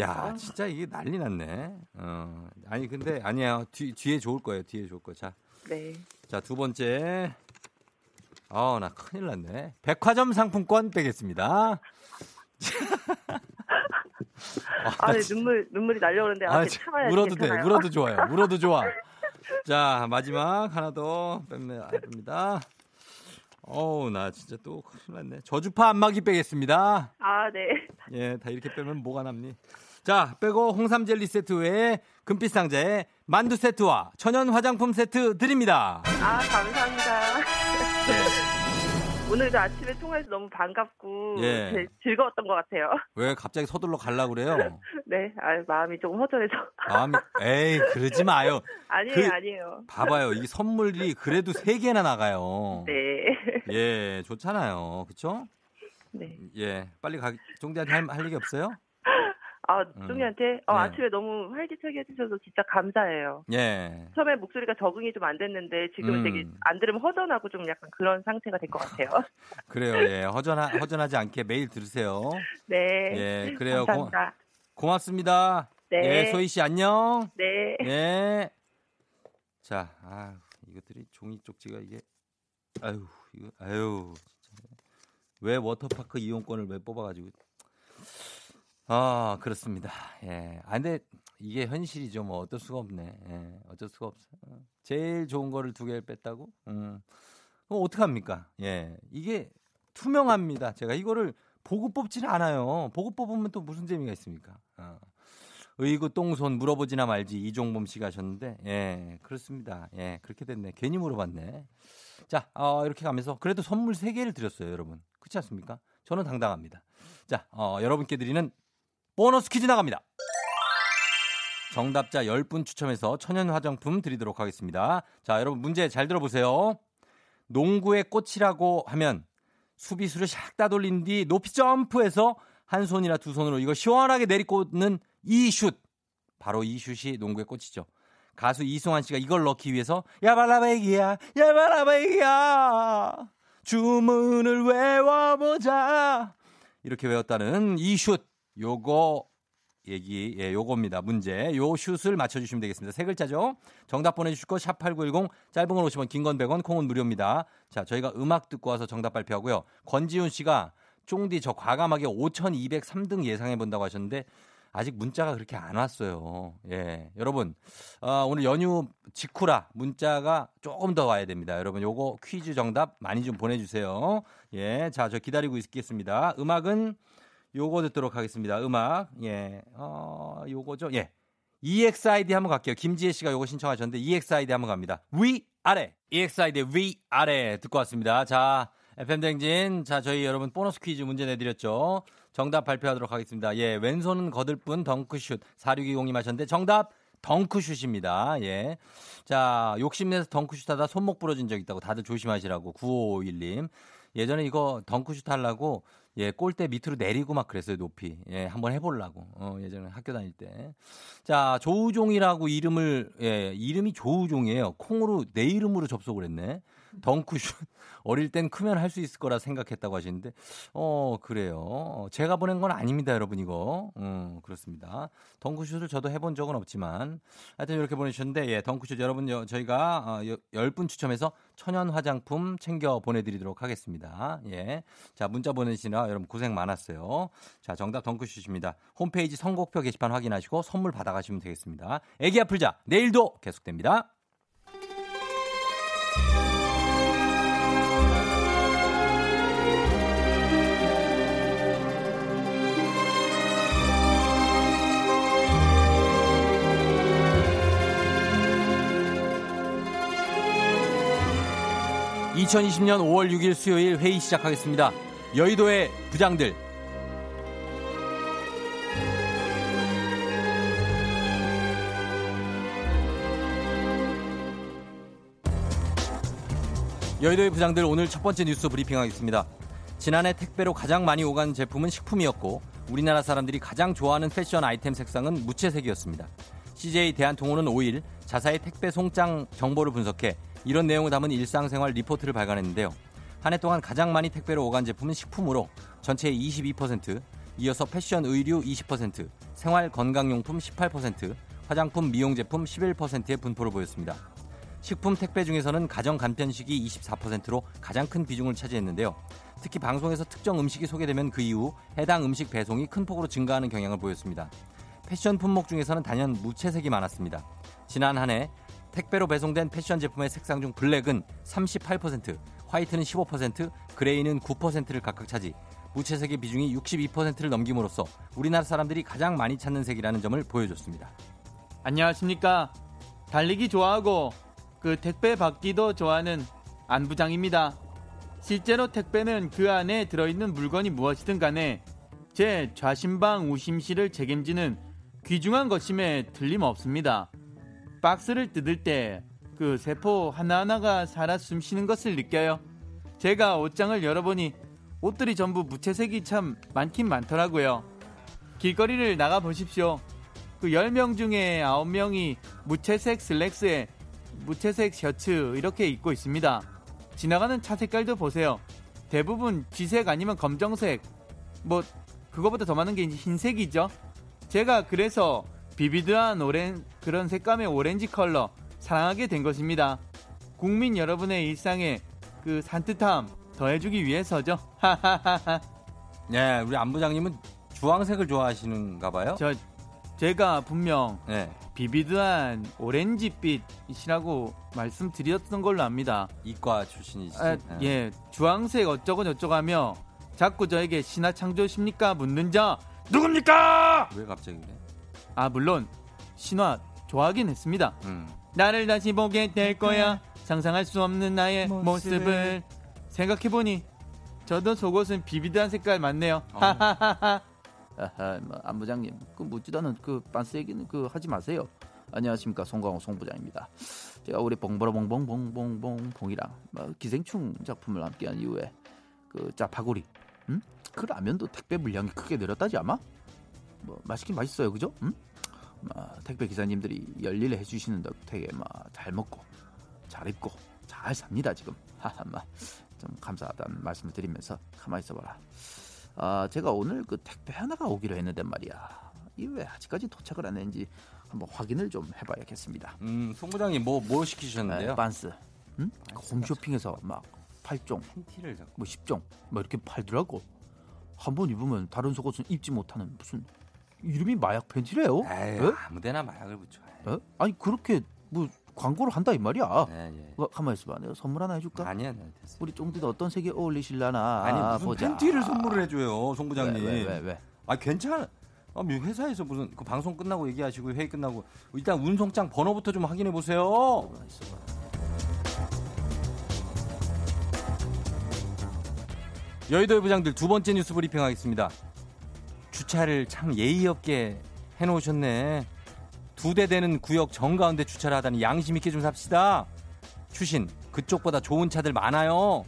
야, 진짜 이게 난리 났네. 어. 아니 근데 아니야. 뒤 뒤에 좋을 거예요. 뒤에 좋을 거. 자. 네. 자, 두 번째. 아, 나 큰일 났네. 백화점 상품권 빼겠습니다. [LAUGHS] 아, 네, 눈물, 눈물이 날려오는데, 아, 아, 참- 참아야지. 울어도 돼. 괜찮아요. 울어도 좋아요. 울어도 좋아. [LAUGHS] 자, 마지막 하나 더. 뺍니다. 어우, 나 진짜 또 큰일 났네. 저주파 안마기 빼겠습니다. 아, 네. 예, 다 이렇게 빼면 뭐가 남니? 자, 빼고 홍삼 젤리 세트 외에 금빛 상자에 만두 세트와 천연 화장품 세트 드립니다. 아, 감사합니다. 네. [LAUGHS] 오늘도 아침에 통화해서 너무 반갑고, 예. 즐거웠던 것 같아요. 왜 갑자기 서둘러 가려고 그래요? [LAUGHS] 네. 아, 마음이 조금 허전해서. 마음이, 에이, 그러지 마요. [LAUGHS] 아니에요, 그- 아니에요. 봐봐요. 이 선물이 그래도 세 개나 나가요. 네. 예, 좋잖아요. 그쵸? 네. 예, 빨리 가, 종대한테 할, 할 얘기 없어요? 아, 음. 쫑이한테 어, 네. 아침에 너무 활기차게 해주셔서 진짜 감사해요. 예. 처음에 목소리가 적응이 좀 안 됐는데 지금은 음. 되게 안 들으면 허전하고 좀 약간 그런 상태가 될 것 같아요. [LAUGHS] 그래요, 예. 허전하, 허전하지 않게 매일 들으세요. 네. 예, 그래요. 고, 감사합니다. 고 맙습니다. 네. 예, 소희 씨 안녕. 네. 예. 자, 아, 이것들이 종이 쪽지가 이게, 아유, 이거, 아유, 진짜. 왜 워터파크 이용권을 왜 뽑아 가지고. 아, 그렇습니다. 예. 아, 근데 이게 현실이죠. 뭐 어쩔 수가 없네. 예. 어쩔 수가 없어. 제일 좋은 거를 두 개를 뺐다고? 음. 그럼 어떡합니까? 예. 이게 투명합니다. 제가 이거를 보고 뽑지는 않아요. 보고 뽑으면 또 무슨 재미가 있습니까? 어. 의구 똥손 물어보지나 말지 이종범 씨가 하셨는데 예 그렇습니다 예 그렇게 됐네 괜히 물어봤네 자 어, 이렇게 가면서 그래도 선물 세 개를 드렸어요 여러분 그렇지 않습니까 저는 당당합니다 자 어, 여러분께 드리는 보너스 퀴즈 나갑니다 정답자 10분 추첨해서 천연 화장품 드리도록 하겠습니다 자 여러분 문제 잘 들어보세요 농구의 꽃이라고 하면 수비수를 샥 따돌린 뒤 높이 점프해서 한 손이나 두 손으로 이걸 시원하게 내리꽂는 이 슛. 바로 이 슛이 농구의 꽃이죠. 가수 이승환 씨가 이걸 넣기 위해서 야발라베기야 야발라베기야 주문을 외워보자 이렇게 외웠다는 이 슛. 요거 얘기 예 요겁니다. 문제. 요 슛을 맞춰 주시면 되겠습니다. 세 글자죠. 정답 보내 주실 거 샵8910 짧은 건 50원 긴 건 100원 콩은 무료입니다. 자, 저희가 음악 듣고 와서 정답 발표하고요. 권지훈 씨가 쫑디 저 과감하게 5203등 예상해 본다고 하셨는데 아직 문자가 그렇게 안 왔어요. 예. 여러분, 어, 오늘 연휴 직후라 문자가 조금 더 와야 됩니다. 여러분, 요거 퀴즈 정답 많이 좀 보내주세요. 예. 자, 저 기다리고 있겠습니다. 음악은 요거 듣도록 하겠습니다. 음악. 예. 어, 요거죠. 예. EXID 한번 갈게요. 김지혜 씨가 요거 신청하셨는데 EXID 한번 갑니다. 위, 아래. EXID 위, 아래 듣고 왔습니다. 자, FM댕진. 자, 저희 여러분 보너스 퀴즈 문제 내 드렸죠. 정답 발표하도록 하겠습니다. 예, 왼손은 거들 뿐 덩크슛. 4620님 하셨는데 정답 덩크슛입니다. 예. 자, 욕심내서 덩크슛 하다 손목 부러진 적 있다고 다들 조심하시라고. 9551님. 예전에 이거 덩크슛 하려고 예, 골대 밑으로 내리고 막 그랬어요, 높이. 예, 한번 해보려고. 어, 예전에 학교 다닐 때. 자, 조우종이라고 이름을, 예, 이름이 조우종이에요. 콩으로 내 이름으로 접속을 했네. 덩크슛 [LAUGHS] 어릴 땐 크면 할 수 있을 거라 생각했다고 하시는데 어 그래요. 어, 제가 보낸 건 아닙니다, 여러분 이거. 음 그렇습니다. 덩크슛을 저도 해본 적은 없지만 하여튼 이렇게 보내주셨는데 예 덩크슛 여러분 여, 저희가 어, 10분 추첨해서 천연 화장품 챙겨 보내드리도록 하겠습니다. 예. 자 문자 보내시느라 여러분 고생 많았어요. 자 정답 덩크슛입니다. 홈페이지 선곡표 게시판 확인하시고 선물 받아가시면 되겠습니다. 애기 아플자 내일도 계속됩니다. (2020년 5월 6일) 수요일 회의 시작하겠습니다 여의도의 부장들 여의도의 부장들 오늘 첫 번째 뉴스 브리핑하겠습니다. 지난해 택배로 가장 많이 오간 제품은 식품이었고 우리나라 사람들이 가장 좋아하는 패션 아이템 색상은 무채색이었습니다. CJ 대한통운은 5일 자사의 택배 송장 정보를 분석해 이런 내용을 담은 일상생활 리포트를 발간했는데요. 한 해 동안 가장 많이 택배로 오간 제품은 식품으로 전체의 22%, 이어서 패션 의류 20%, 생활 건강용품 18%, 화장품 미용 제품 11%의 분포를 보였습니다. 식품 택배 중에서는 가정 간편식이 24%로 가장 큰 비중을 차지했는데요. 특히 방송에서 특정 음식이 소개되면 그 이후 해당 음식 배송이 큰 폭으로 증가하는 경향을 보였습니다. 패션 품목 중에서는 단연 무채색이 많았습니다. 지난 한 해 택배로 배송된 패션 제품의 색상 중 블랙은 38%, 화이트는 15%, 그레이는 9%를 각각 차지. 무채색의 비중이 62%를 넘김으로써 우리나라 사람들이 가장 많이 찾는 색이라는 점을 보여줬습니다. 안녕하십니까. 달리기 좋아하고 그 택배 받기도 좋아하는 안부장입니다. 실제로 택배는 그 안에 들어있는 물건이 무엇이든 간에 제 좌심방 우심실을 책임지는 귀중한 것임에 틀림없습니다. 박스를 뜯을 때 그 세포 하나하나가 살아 숨쉬는 것을 느껴요. 제가 옷장을 열어보니 옷들이 전부 무채색이 참 많긴 많더라고요. 길거리를 나가 보십시오. 그 10명 중에 9명이 무채색 슬랙스에 무채색 셔츠 이렇게 입고 있습니다. 지나가는 차 색깔도 보세요. 대부분 쥐색 아니면 검정색. 뭐 그거보다 더 많은 게 흰색이죠. 제가 그래서 비비드한 오렌 그런 색감의 오렌지 컬러 사랑하게 된 것입니다. 국민 여러분의 일상에 그 산뜻함 더해주기 위해서죠. 하하하하. 네, 우리 안부장님은 주황색을 좋아하시는가 봐요. 저 제가 분명 네, 비비드한 오렌지빛이라고 말씀드렸던 걸로 압니다. 이과 출신이시죠. 아, 네. 예, 주황색 어쩌고 저쩌고 하며 자꾸 저에게 신화 창조십니까 묻는 자 누굽니까? 왜 갑자기 그래? 아 물론 신화 좋아하긴 했습니다. 음. 나를 다시 보게 될 거야. 상상할 수 없는 나의 모습을 생각해보니 저도 속옷은 비비드한 색깔 맞네요. 어. 아하, 뭐, 안부장님, 그 묻지도 않은 그 반스 얘기는 그 하지 마세요. 안녕하십니까 송광호 송부장입니다. 제가 우리 봉버러봉봉봉봉봉봉이랑 뭐 기생충 작품을 함께한 이후에 그 짜파구리, 음? 그 라면도 택배 물량이 크게 늘었다지 아마? 뭐 맛있긴 맛있어요, 그죠? 음? 마, 택배 기사님들이 열일을 해주시는데 되게 막잘 먹고 잘 입고 잘 삽니다 지금. [LAUGHS] 하하마 좀 감사하다는 말씀을 드리면서 가만히 있어봐라. 아 제가 오늘 그 택배 하나가 오기로 했는데 말이야. 이 왜 아직까지 도착을 안 했는지 한번 확인을 좀 해봐야겠습니다. 음, 송 부장님 뭐, 뭐 시키셨는데요? 아, 반스, 응? 홈쇼핑에서 막 8종, 팬티를. 뭐 10종, 뭐 이렇게 팔더라고. 한 번 입으면 다른 속옷은 입지 못하는 무슨 이름이 마약 팬티래요? 에? 아무데나 마약을 붙여. 어? 아니 그렇게 뭐 광고를 한다 이 말이야. 예, 예. 어, 가만 있어봐. 내가 선물 하나 해줄까? 아니야, 네, 됐어. 우리 쫑디도 어떤 색이 어울리실라나 아니 무슨 보자. 팬티를 선물을 해줘요, 송 부장님. 왜, 왜, 왜, 왜? 아 괜찮아. 아, 뭐 회사에서 무슨 그 방송 끝나고 얘기하시고 회의 끝나고 일단 운송장 번호부터 좀 확인해 보세요. 여의도의 부장들 두 번째 뉴스 브리핑 하겠습니다. 주차를 참 예의 없게 해놓으셨네. 두 대 되는 구역 정가운데 주차를 하다니 양심 있게 좀 삽시다. 추신 그쪽보다 좋은 차들 많아요.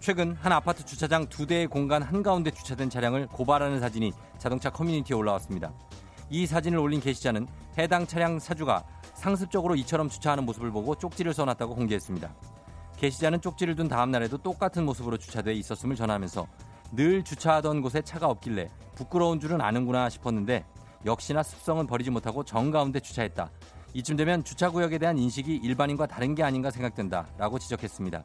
최근 한 아파트 주차장 두 대의 공간 한가운데 주차된 차량을 고발하는 사진이 자동차 커뮤니티에 올라왔습니다. 이 사진을 올린 게시자는 해당 차량 사주가 상습적으로 이처럼 주차하는 모습을 보고 쪽지를 써놨다고 공개했습니다. 게시자는 쪽지를 둔 다음 날에도 똑같은 모습으로 주차돼 있었음을 전하면서 늘 주차하던 곳에 차가 없길래 부끄러운 줄은 아는구나 싶었는데 역시나 습성은 버리지 못하고 정가운데 주차했다. 이쯤 되면 주차구역에 대한 인식이 일반인과 다른 게 아닌가 생각된다. 라고 지적했습니다.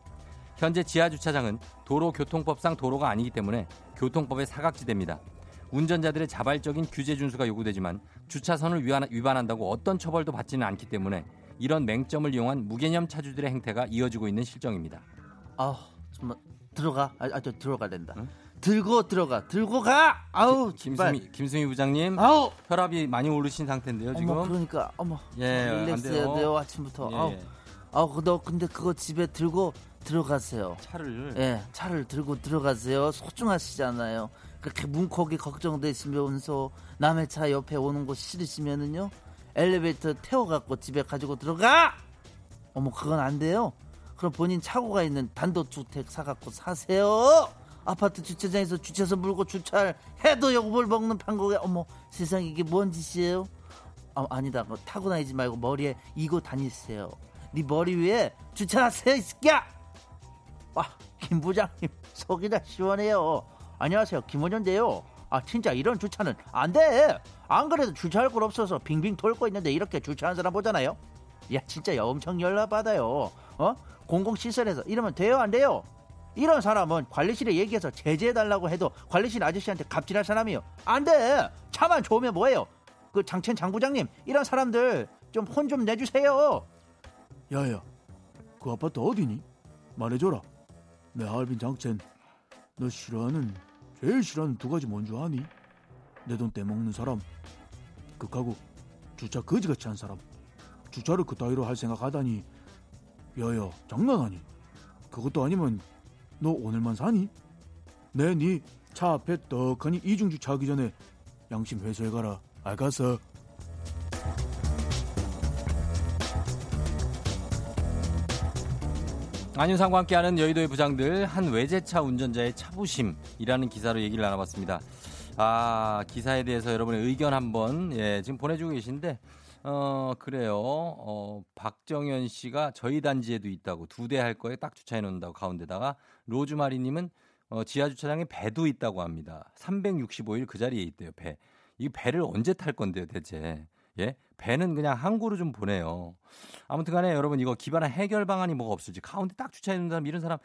현재 지하주차장은 도로교통법상 도로가 아니기 때문에 교통법의 사각지대입니다. 운전자들의 자발적인 규제 준수가 요구되지만 주차선을 위반, 위반한다고 어떤 처벌도 받지는 않기 때문에 이런 맹점을 이용한 무개념 차주들의 행태가 이어지고 있는 실정입니다. 아우 정말 들어가 아, 아, 저 들어가야 된다 응? 들고 들어가. 들고 가! 아우 정말 김수미, 김수미 부장님 아우. 혈압이 많이 오르신 상태인데요 지금. 어머 그러니까. 어머. 예, 안 릴렉스해야 돼요. 돼요 아침부터. 예, 아우. 예. 아우 너 근데 그거 집에 들고 들어가세요. 차를? 예 차를 들고 들어가세요. 소중하시잖아요. 그렇게 문콕이 걱정되시면서 남의 차 옆에 오는 거 싫으시면은요 엘리베이터 태워갖고 집에 가지고 들어가! 어머 그건 안 돼요. 그럼 본인 차고가 있는 단독주택 사갖고 사세요 아파트 주차장에서 주차서 물고 주차를 해도 요금을 먹는 판국에 어머 세상에 이게 뭔 짓이에요 아, 아니다 그거 타고 다니지 말고 머리에 이고 다니세요 네 머리 위에 주차하세요 이 새끼야 아, 김 부장님 속이 다 시원해요. 안녕하세요, 김원현인데요. 아, 진짜 이런 주차는 안 돼. 안 그래도 주차할 곳 없어서 빙빙 돌고 있는데 이렇게 주차하는 사람 보잖아요. 야, 진짜 엄청 연락 받아요. 어? 공공시설에서 이러면 돼요, 안 돼요? 이런 사람은 관리실에 얘기해서 제재해달라고 해도 관리실 아저씨한테 갑질할 사람이요. 안 돼. 차만 좋으면 뭐예요? 그 장첸 장부장님, 이런 사람들 좀혼좀 내주세요. 야야, 그 아파트 어디니? 말해줘라. 내 할빈 장첸, 너 싫어하는 제일 싫어하는 두 가지 뭔 줄 아니? 내 돈 떼먹는 사람, 극하고 주차 거지같이 한 사람. 주차를 그따위로 할 생각 하다니. 야야, 장난 아니? 그것도 아니면 너 오늘만 사니? 내 니 차 앞에 떡하니 이중 주차하기 전에 양심 회수해 가라. 알겠어? 안윤상과 함께하는 여의도의 부장들 한 외제차 운전자의 차부심이라는 기사로 얘기를 나눠봤습니다. 아 기사에 대해서 여러분의 의견 한번 예 지금 보내주고 계신데 어 그래요. 어 박정현 씨가 저희 단지에도 있다고 두 대 할 거에 딱 주차해 놓는다고 가운데다가 로즈마리님은 어, 지하 주차장에 배도 있다고 합니다. 365일 그 자리에 있대요 배. 이 배를 언제 탈 건데요 대체? 예? 배는 그냥 항구로 좀 보내요. 아무튼 간에 여러분 이거 기반한 해결 방안이 뭐가 없을지 가운데 딱 주차해 놓는 사람 이런 사람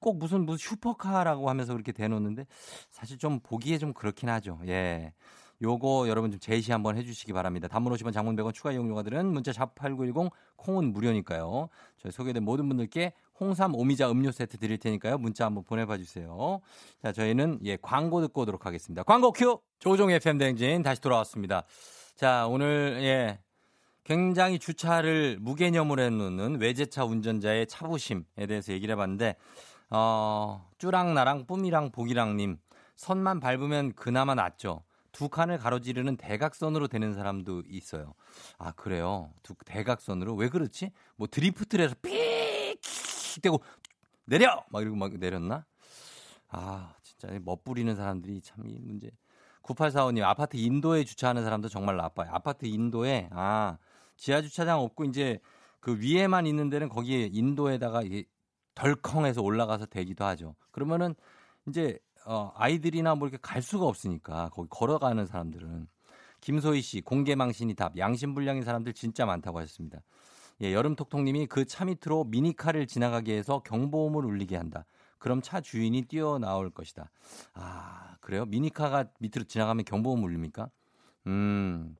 꼭 무슨 무슨 슈퍼카라고 하면서 그렇게 대놓는데 사실 좀 보기에 좀 그렇긴 하죠. 예. 요거 여러분 좀 제시 한번 해주시기 바랍니다. 단문 50원 장문 100원 추가 이용료가 들은 문자 샵 8910 콩은 무료니까요. 저희 소개된 모든 분들께 홍삼 오미자 음료 세트 드릴 테니까요. 문자 한번 보내봐 주세요. 자 저희는 예 광고 듣고 오도록 하겠습니다. 광고 큐! 조종 FM 대행진 다시 돌아왔습니다. 자 오늘 예 굉장히 주차를 무개념으로 해놓는 외제차 운전자의 차부심에 대해서 얘기를 해봤는데, 어, 쭈랑나랑 뿜이랑 복이랑님, 선만 밟으면 그나마 낫죠. 두 칸을 가로지르는 대각선으로 되는 사람도 있어요. 아, 그래요? 두, 대각선으로? 왜 그렇지? 뭐 드리프트를 해서 삐익 되고, 내려! 막 이러고 막 내렸나? 아, 진짜 멋부리는 사람들이 참 이 문제. 9845님, 아파트 인도에 주차하는 사람도 정말 나빠요. 아파트 인도에, 아, 지하 주차장 없고 이제 그 위에만 있는 데는 거기에 인도에다가 덜컹해서 올라가서 대기도 하죠. 그러면은 이제 어 아이들이나 뭐 이렇게 갈 수가 없으니까 거기 걸어가는 사람들은 김소희 씨 공개망신이 답 양심불량인 사람들 진짜 많다고 하셨습니다. 예, 여름톡톡님이 그 차 밑으로 미니카를 지나가게 해서 경보음을 울리게 한다. 그럼 차 주인이 뛰어나올 것이다. 아, 그래요? 미니카가 밑으로 지나가면 경보음 울립니까? 음,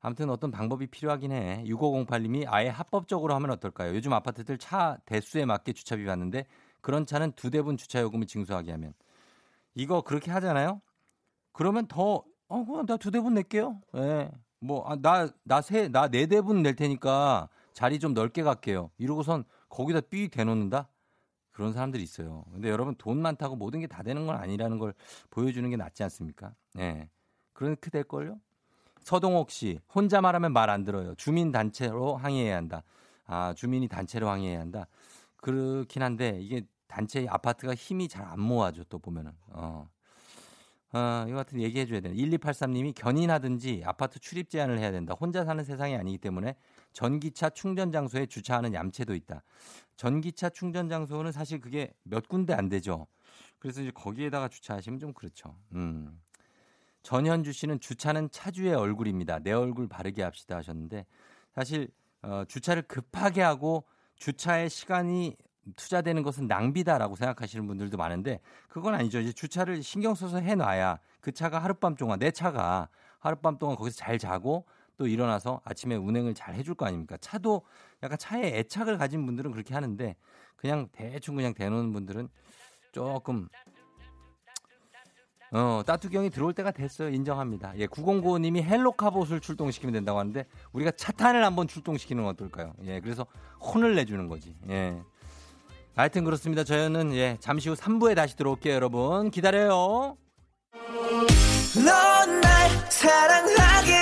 아무튼 어떤 방법이 필요하긴 해. 6508님이 아예 합법적으로 하면 어떨까요? 요즘 아파트들 차 대수에 맞게 주차비 받는데 그런 차는 두 대분 주차 요금을 징수하게 하면 이거 그렇게 하잖아요. 그러면 더 어, 그럼 나두 대분 낼게요. 예. 뭐, 아, 나, 나 세, 나 네 대분 낼 테니까 자리 좀 넓게 갈게요. 이러고선 거기다 삐 대놓는다? 그런 사람들이 있어요. 근데 여러분 돈 많다고 모든 게 다 되는 건 아니라는 걸 보여주는 게 낫지 않습니까? 예. 그렇게 될걸요? 서동옥 씨, 혼자 말하면 말 안 들어요. 주민 단체로 항의해야 한다. 아, 주민이 단체로 항의해야 한다. 그렇긴 한데, 이게 단체 아파트가 힘이 잘 안 모아져, 또 보면은. 어. 어, 이거 같은 얘기해 줘야 되네. 1283님이 견인하든지 아파트 출입 제한을 해야 된다. 혼자 사는 세상이 아니기 때문에 전기차 충전 장소에 주차하는 얌체도 있다. 전기차 충전 장소는 사실 그게 몇 군데 안 되죠. 그래서 이제 거기에다가 주차하시면 좀 그렇죠. 음. 전현주 씨는 주차는 차주의 얼굴입니다. 내 얼굴 바르게 합시다 하셨는데 사실 어, 주차를 급하게 하고 주차에 시간이 투자되는 것은 낭비다라고 생각하시는 분들도 많은데 그건 아니죠. 이제 주차를 신경 써서 해놔야 그 차가 하룻밤 동안 내 차가 하룻밤 동안 거기서 잘 자고 또 일어나서 아침에 운행을 잘 해줄 거 아닙니까? 차도 약간 차에 애착을 가진 분들은 그렇게 하는데 그냥 대충 그냥 대놓는 분들은 조금 어, 따뚜경이 들어올 때가 됐어요. 인정합니다. 예, 9095님이 헬로카봇을 출동시키면 된다고 하는데 우리가 차탄을 한번 출동시키는 건 어떨까요? 예, 그래서 혼을 내주는 거지. 예. 하여튼 그렇습니다. 저희는 예, 잠시 후 3부에 다시 들어올게요, 여러분. 기다려요. 넌날 사랑하게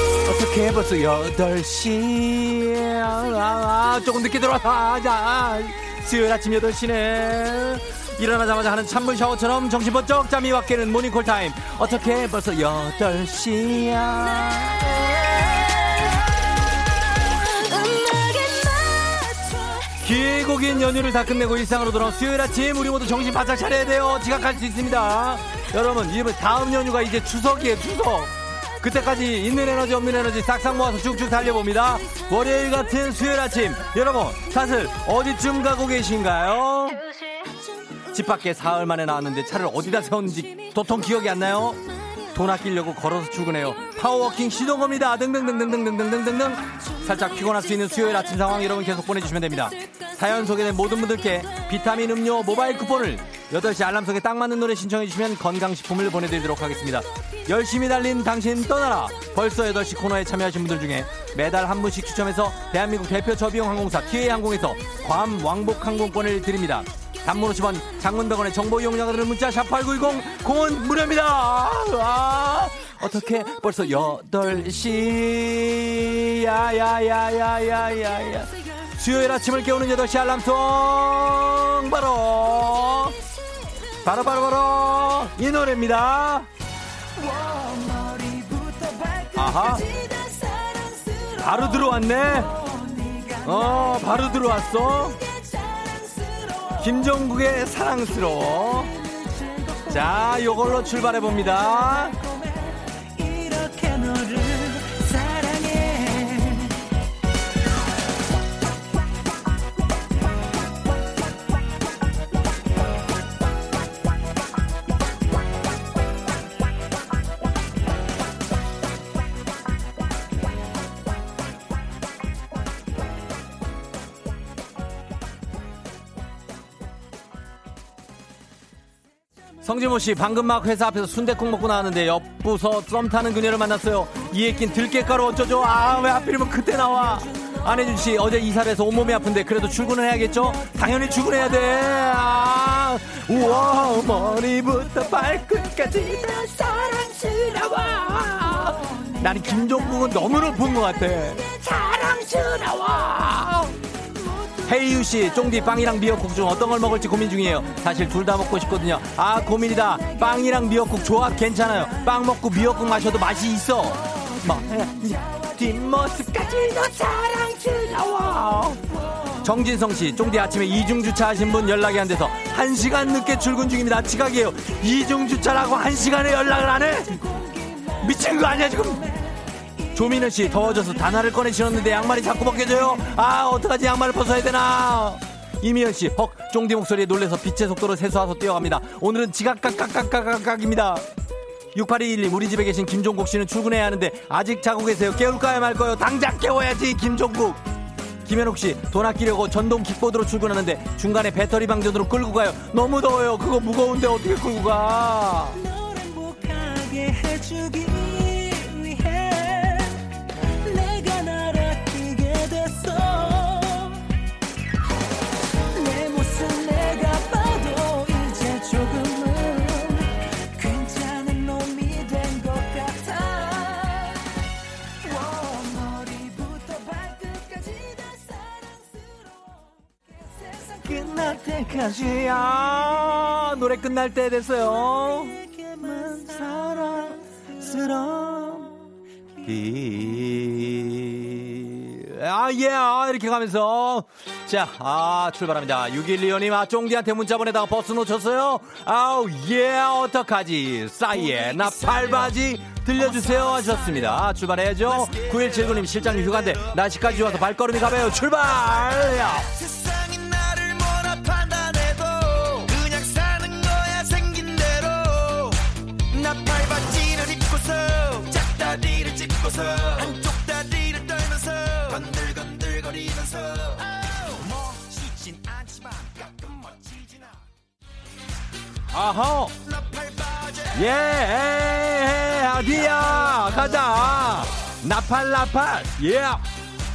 어떻게 벌써 8시. 아, 아, 조금 늦게 들어와서. 아, 자, 수요일 아침 8시네. 일어나자마자 하는 찬물 샤워처럼 정신 번쩍 잠이 확 깨는 모닝콜 타임. 어떻게 벌써 8시야. 길고 긴 연휴를 다 끝내고 일상으로 돌아온 수요일 아침 우리 모두 정신 바짝 차려야 돼요. 지각할 수 있습니다. 여러분, 이번 다음 연휴가 이제 추석이에요, 추석. 그때까지 있는 에너지 없는 에너지 싹싹 모아서 쭉쭉 달려봅니다. 월요일 같은 수요일 아침 여러분 사실 어디쯤 가고 계신가요? 집 밖에 사흘 만에 나왔는데 차를 어디다 세웠는지 도통 기억이 안 나요? 돈 아끼려고 걸어서 출근해요. power walking 시동겁니다. 등등등등등등등등등. 살짝 피곤할 수 있는 수요일 아침 상황 여러분 계속 보내주시면 됩니다. 사연 소개된 모든 분들께 비타민 음료 모바일 쿠폰을 8시 알람 속에 딱 맞는 노래 신청해주시면 건강식품을 보내드리도록 하겠습니다. 열심히 달린 당신 떠나라. 벌써 8시 코너에 참여하신 분들 중에 매달 한 분씩 추첨해서 대한민국 대표 저비용 항공사 티웨이항공에서 괌 왕복 항공권을 드립니다. 단문 50원, 장문 100원의 정보 이용료가 드는 문자 샵8910 공은 무료입니다. 아, 어떻게 벌써 8시 야야야야야야야 수요일 아침을 깨우는 8시 알람송 바로 바로 바로 바로 이 노래입니다. 아하 바로 들어왔네. 어 바로 들어왔어. 김종국의 사랑스러워. 자, 요걸로 출발해 봅니다. 성진모 씨, 방금 막 회사 앞에서 순대국 먹고 나왔는데 옆부서 썸 타는 그녀를 만났어요. 이에 낀 들깨가루 어쩌죠? 아, 왜 하필이면 그때 나와? 안혜준 씨, 어제 이사를 해서 온몸이 아픈데 그래도 출근을 해야겠죠? 당연히 출근해야 돼. 아, 우와, 머리부터 발끝까지 다 사랑스러워. 나는 김종국은 너무 높은 것 같아. 사랑스러워. 헤이유 씨, 쫑디 빵이랑 미역국 중 어떤 걸 먹을지 고민 중이에요. 사실 둘 다 먹고 싶거든요. 아, 고민이다. 빵이랑 미역국 조합 괜찮아요. 빵 먹고 미역국 마셔도 맛이 있어. 막, 뒷모습까지도 사랑스러워. 정진성 씨, 쫑디 아침에 이중 주차하신 분 연락이 안 돼서 한 시간 늦게 출근 중입니다. 지각이에요. 이중 주차라고 한 시간에 연락을 안 해? 미친 거 아니야, 지금? 조민우 씨 더워져서 단화를 꺼내 신었는데 양말이 자꾸 벗겨져요. 아 어떡하지 양말을 벗어야 되나. 이미연 씨, 헉, 쫑디 목소리에 놀래서 빛의 속도로 세수하서 뛰어갑니다. 오늘은 지각각각각각각입니다. 6821님, 우리 집에 계신 김종국 씨는 출근해야 하는데 아직 자고 계세요. 깨울까요 말까요? 당장 깨워야지, 김종국. 김현옥 씨, 돈 아끼려고 전동 킥보드로 출근하는데 중간에 배터리 방전으로 끌고 가요. 너무 더워요. 그거 무거운데 어떻게 끌고 가? 끝날 때까지야 노래 끝날 때 됐어요. 내게만 아예 아, 이렇게 가면서. 자 아 출발합니다. 612호님 아 쫑디한테 문자 보내다가 버스 놓쳤어요. 아우 예 어떡하지. 싸이에 나 팔바지 들려주세요 하셨습니다. 출발해야죠. 9179님 실장님 휴가인데 날씨까지 좋아서 발걸음이 가봐요. 출발! 야. 짚고서. 한쪽 다리를 떨면서. 건들건들거리면서. 멋지진 않지만 가끔 멋지진 않아. 아하. 예 어디야. 가자. 나팔 나팔. 예.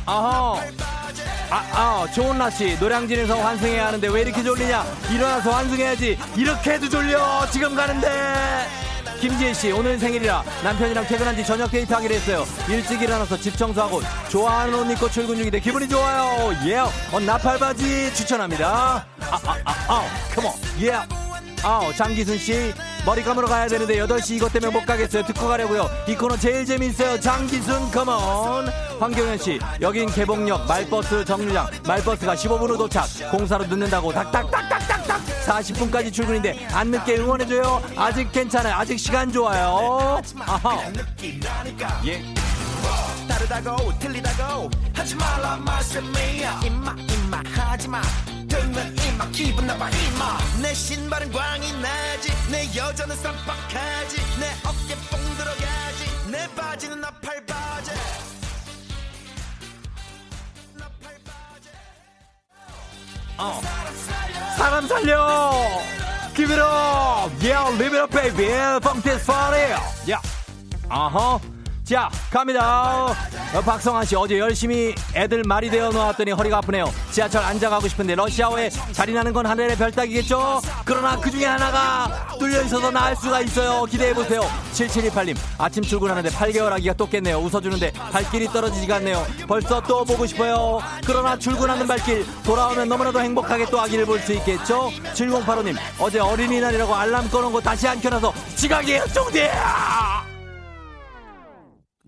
아하. 아, 아, 좋은 날씨 노량진에서 환승해야 하는데 왜 이렇게 졸리냐? 일어나서 환승해야지. 이렇게 해도 졸려. 지금 가는데 김지혜 씨 오늘 생일이라 남편이랑 퇴근한 지 저녁 데이트하기로 했어요. 일찍 일어나서 집 청소하고 좋아하는 옷 입고 출근 중인데 기분이 좋아요. 예 어, 나팔바지 추천합니다. 아 아 아 아 컴온 예 아, 장기순 씨 머리 감으러 가야 되는데 8시 이것 때문에 못 가겠어요. 듣고 가려고요. 이 코너 제일 재밌어요. 장기순 컴온. 황경현 씨, 여긴 개봉역 말버스 정류장. 말버스가 15분 후 도착. 공사로 늦는다고 닥닥닥닥닥닥 40분까지 출근인데 안 늦게 응원해 줘요. 아직 괜찮아요. 아직 시간 좋아요. 아하. 예. 다르다고 틀리다고 하지 말라 말씀이야 임마 임마 하지마 들면 임마 기분 나빠 임마 내 신발은 광이 나지 내 여자는 쌈박하지 내 어깨 뽕 들어가지 내 바지는 나팔바지 어. 사람 살려. Give it up. Yeah, live it up, baby. Funk this party. Yeah. 아하. 자, 갑니다. 어, 박성환 씨, 어제 열심히 애들 말이 되어 놓았더니 허리가 아프네요. 지하철 앉아가고 싶은데 러시아어에 자리 나는 건 하늘의 별따기겠죠? 그러나 그 중에 하나가 뚫려 있어서 나을 수가 있어요. 기대해보세요. 7728님, 아침 출근하는데 8개월 아기가 또 깼네요. 웃어주는데 발길이 떨어지지가 않네요. 벌써 또 보고 싶어요. 그러나 출근하는 발길, 돌아오면 너무나도 행복하게 또 아기를 볼 수 있겠죠? 7085님, 어제 어린이날이라고 알람 꺼놓은 거 다시 안 켜놔서 지각이에요, 쫑디!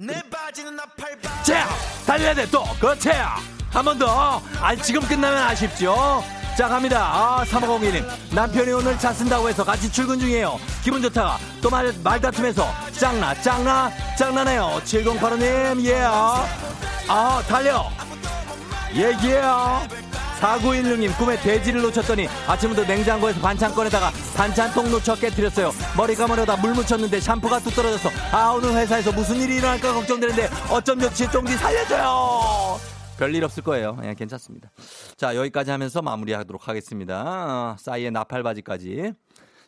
내 바지는 나팔바지 자, 달려야 돼, 또. 그렇지. 한 번 더. 아, 지금 끝나면 아쉽죠? 자, 갑니다. 아, 3502님. 남편이 오늘 차 쓴다고 해서 같이 출근 중이에요. 기분 좋다가 또 말, 말다툼해서 짱나, 짱나, 짱나네요. 7085님, 예. 아, 달려. 예, 예. 4916님 꿈에 돼지를 놓쳤더니 아침부터 냉장고에서 반찬 꺼내다가 반찬통 놓쳐 깨뜨렸어요. 머리 감으려다 물 묻혔는데 샴푸가 뚝 떨어져서 아 오늘 회사에서 무슨 일이 일어날까 걱정되는데 어쩜 좋지 쫑디 살려줘요. 별일 없을 거예요. 예, 괜찮습니다. 자 여기까지 하면서 마무리하도록 하겠습니다. 어, 싸이의 나팔바지까지.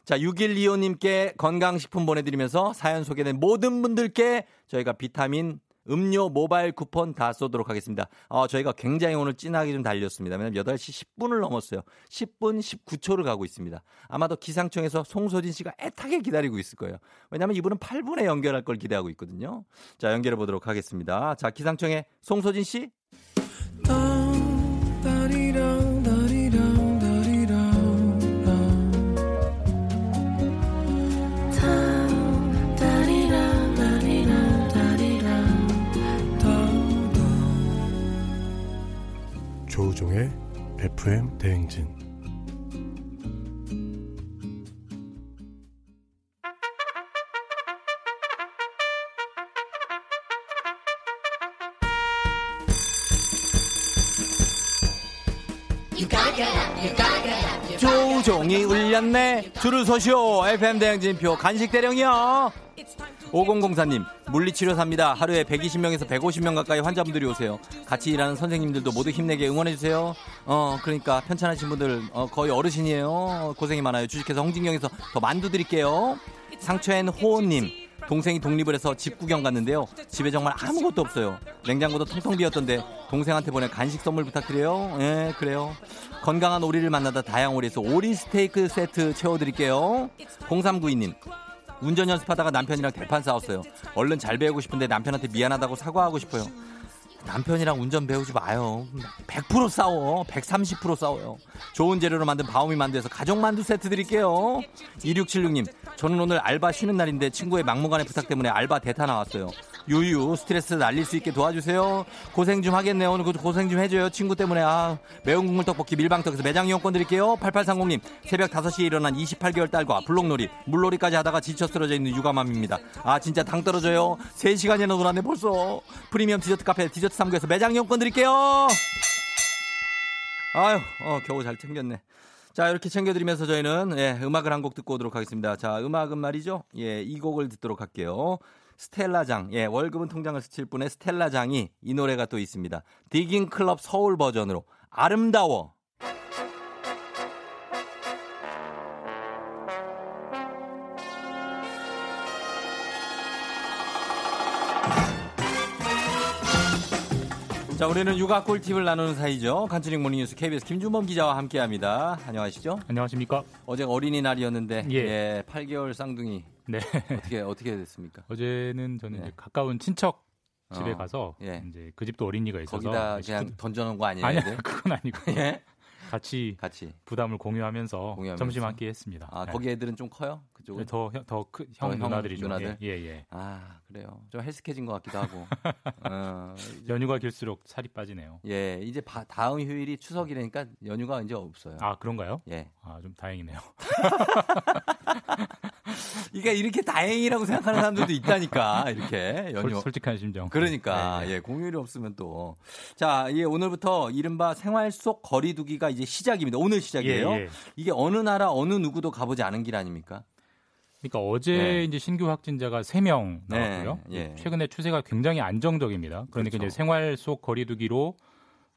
자 6125님께 건강식품 보내드리면서 사연 소개된 모든 분들께 저희가 비타민 음료 모바일 쿠폰 다 쏘도록 하겠습니다. 어, 저희가 굉장히 오늘 진하게 좀 달렸습니다. 왜냐면 8시 10분을 넘었어요. 10분 19초를 가고 있습니다. 아마도 기상청에서 송소진 씨가 애타게 기다리고 있을 거예요. 왜냐면 이분은 8분에 연결할 걸 기대하고 있거든요. 자, 연결해 보도록 하겠습니다. 자, 기상청의 송소진 씨. 조우종의 FM 대행진 조종이 울렸네. 줄을 서시오. FM 대행진표 간식 대령이요. 5004님, 물리치료사입니다. 하루에 120명에서 150명 가까이 환자분들이 오세요. 같이 일하는 선생님들도 모두 힘내게 응원해주세요. 어, 그러니까 편찮으신 분들, 어, 거의 어르신이에요. 고생이 많아요. 주식회사 홍진경에서 더 만두 드릴게요. 상처엔 호호님, 동생이 독립을 해서 집 구경 갔는데요. 집에 정말 아무것도 없어요. 냉장고도 텅텅 비었던데 동생한테 보내 간식 선물 부탁드려요. 예, 그래요. 건강한 오리를 만나다 다양 오리에서 오리 스테이크 세트 채워드릴게요. 0392님. 운전 연습하다가 남편이랑 대판 싸웠어요. 얼른 잘 배우고 싶은데 남편한테 미안하다고 사과하고 싶어요. 남편이랑 운전 배우지 마요. 100% 싸워. 130% 싸워요. 좋은 재료로 만든 바오미 만두에서 가족 만두 세트 드릴게요. 2676님, 저는 오늘 알바 쉬는 날인데 친구의 막무가내 부탁 때문에 알바 대타 나왔어요. 유유, 스트레스 날릴 수 있게 도와주세요. 고생 좀 하겠네요. 오늘 고생 좀 해줘요. 친구 때문에. 아, 매운 국물 떡볶이 밀방떡에서 매장 이용권 드릴게요. 8830님, 새벽 5시에 일어난 28개월 딸과 블록놀이, 물놀이까지 하다가 지쳐 쓰러져 있는 육아맘입니다. 아, 진짜 당 떨어져요. 3시간이나 놀았네, 벌써. 프리미엄 디저트 카페 디저트 3구에서 매장 이용권 드릴게요. 아유, 어, 겨우 잘 챙겼네. 자, 이렇게 챙겨드리면서 저희는, 예, 음악을 한 곡 듣고 오도록 하겠습니다. 자, 음악은 말이죠. 예, 이 곡을 듣도록 할게요. 스텔라장, 예, 월급은 통장을 스칠 분의 스텔라장이 이 노래가 또 있습니다. 디깅 클럽 서울 버전으로 아름다워. 자, 우리는 육아 꿀팁을 나누는 사이죠. 간추린 모닝뉴스 KBS 김준범 기자와 함께합니다. 안녕하시죠? 안녕하십니까? 어제 어린이날이었는데 예. 예, 8개월 쌍둥이 네. 어떻게 어떻게 됐습니까? 어제는 저는 네. 가까운 친척 집에 어, 가서 예. 이제 그 집도 어린이가 있어서 거기다 식구- 그냥 던져놓은 거 아니에요? 아니야 애들? [LAUGHS] 그건 아니고 예? 같이 같이 부담을 공유하면서, 공유하면서? 점심 한 끼 했습니다. 아 네. 거기 애들은 좀 커요? 그쪽은? 더더형 더 누나들이죠. 누나들? 예, 예, 예. 아 그래요. 좀 헬스케진 것 같기도 하고. [LAUGHS] 어, 연휴가 길수록 살이 빠지네요. 예, 이제 바- 다음 휴일이 추석이라니까 연휴가 이제 없어요. 아 그런가요? 예. 아 좀 다행이네요. [LAUGHS] 이게 이렇게 다행이라고 생각하는 사람들도 있다니까 이렇게 연휴. 솔, 솔직한 심정. 그러니까 네, 네. 예 공휴일이 없으면 또 자, 예 오늘부터 이른바 생활 속 거리두기가 이제 시작입니다. 오늘 시작이에요. 예, 예. 이게 어느 나라 어느 누구도 가보지 않은 길 아닙니까? 그러니까 어제 네. 이제 신규 확진자가 3명 나왔고요. 네, 예. 최근에 추세가 굉장히 안정적입니다. 그러니까 그렇죠. 이제 생활 속 거리두기로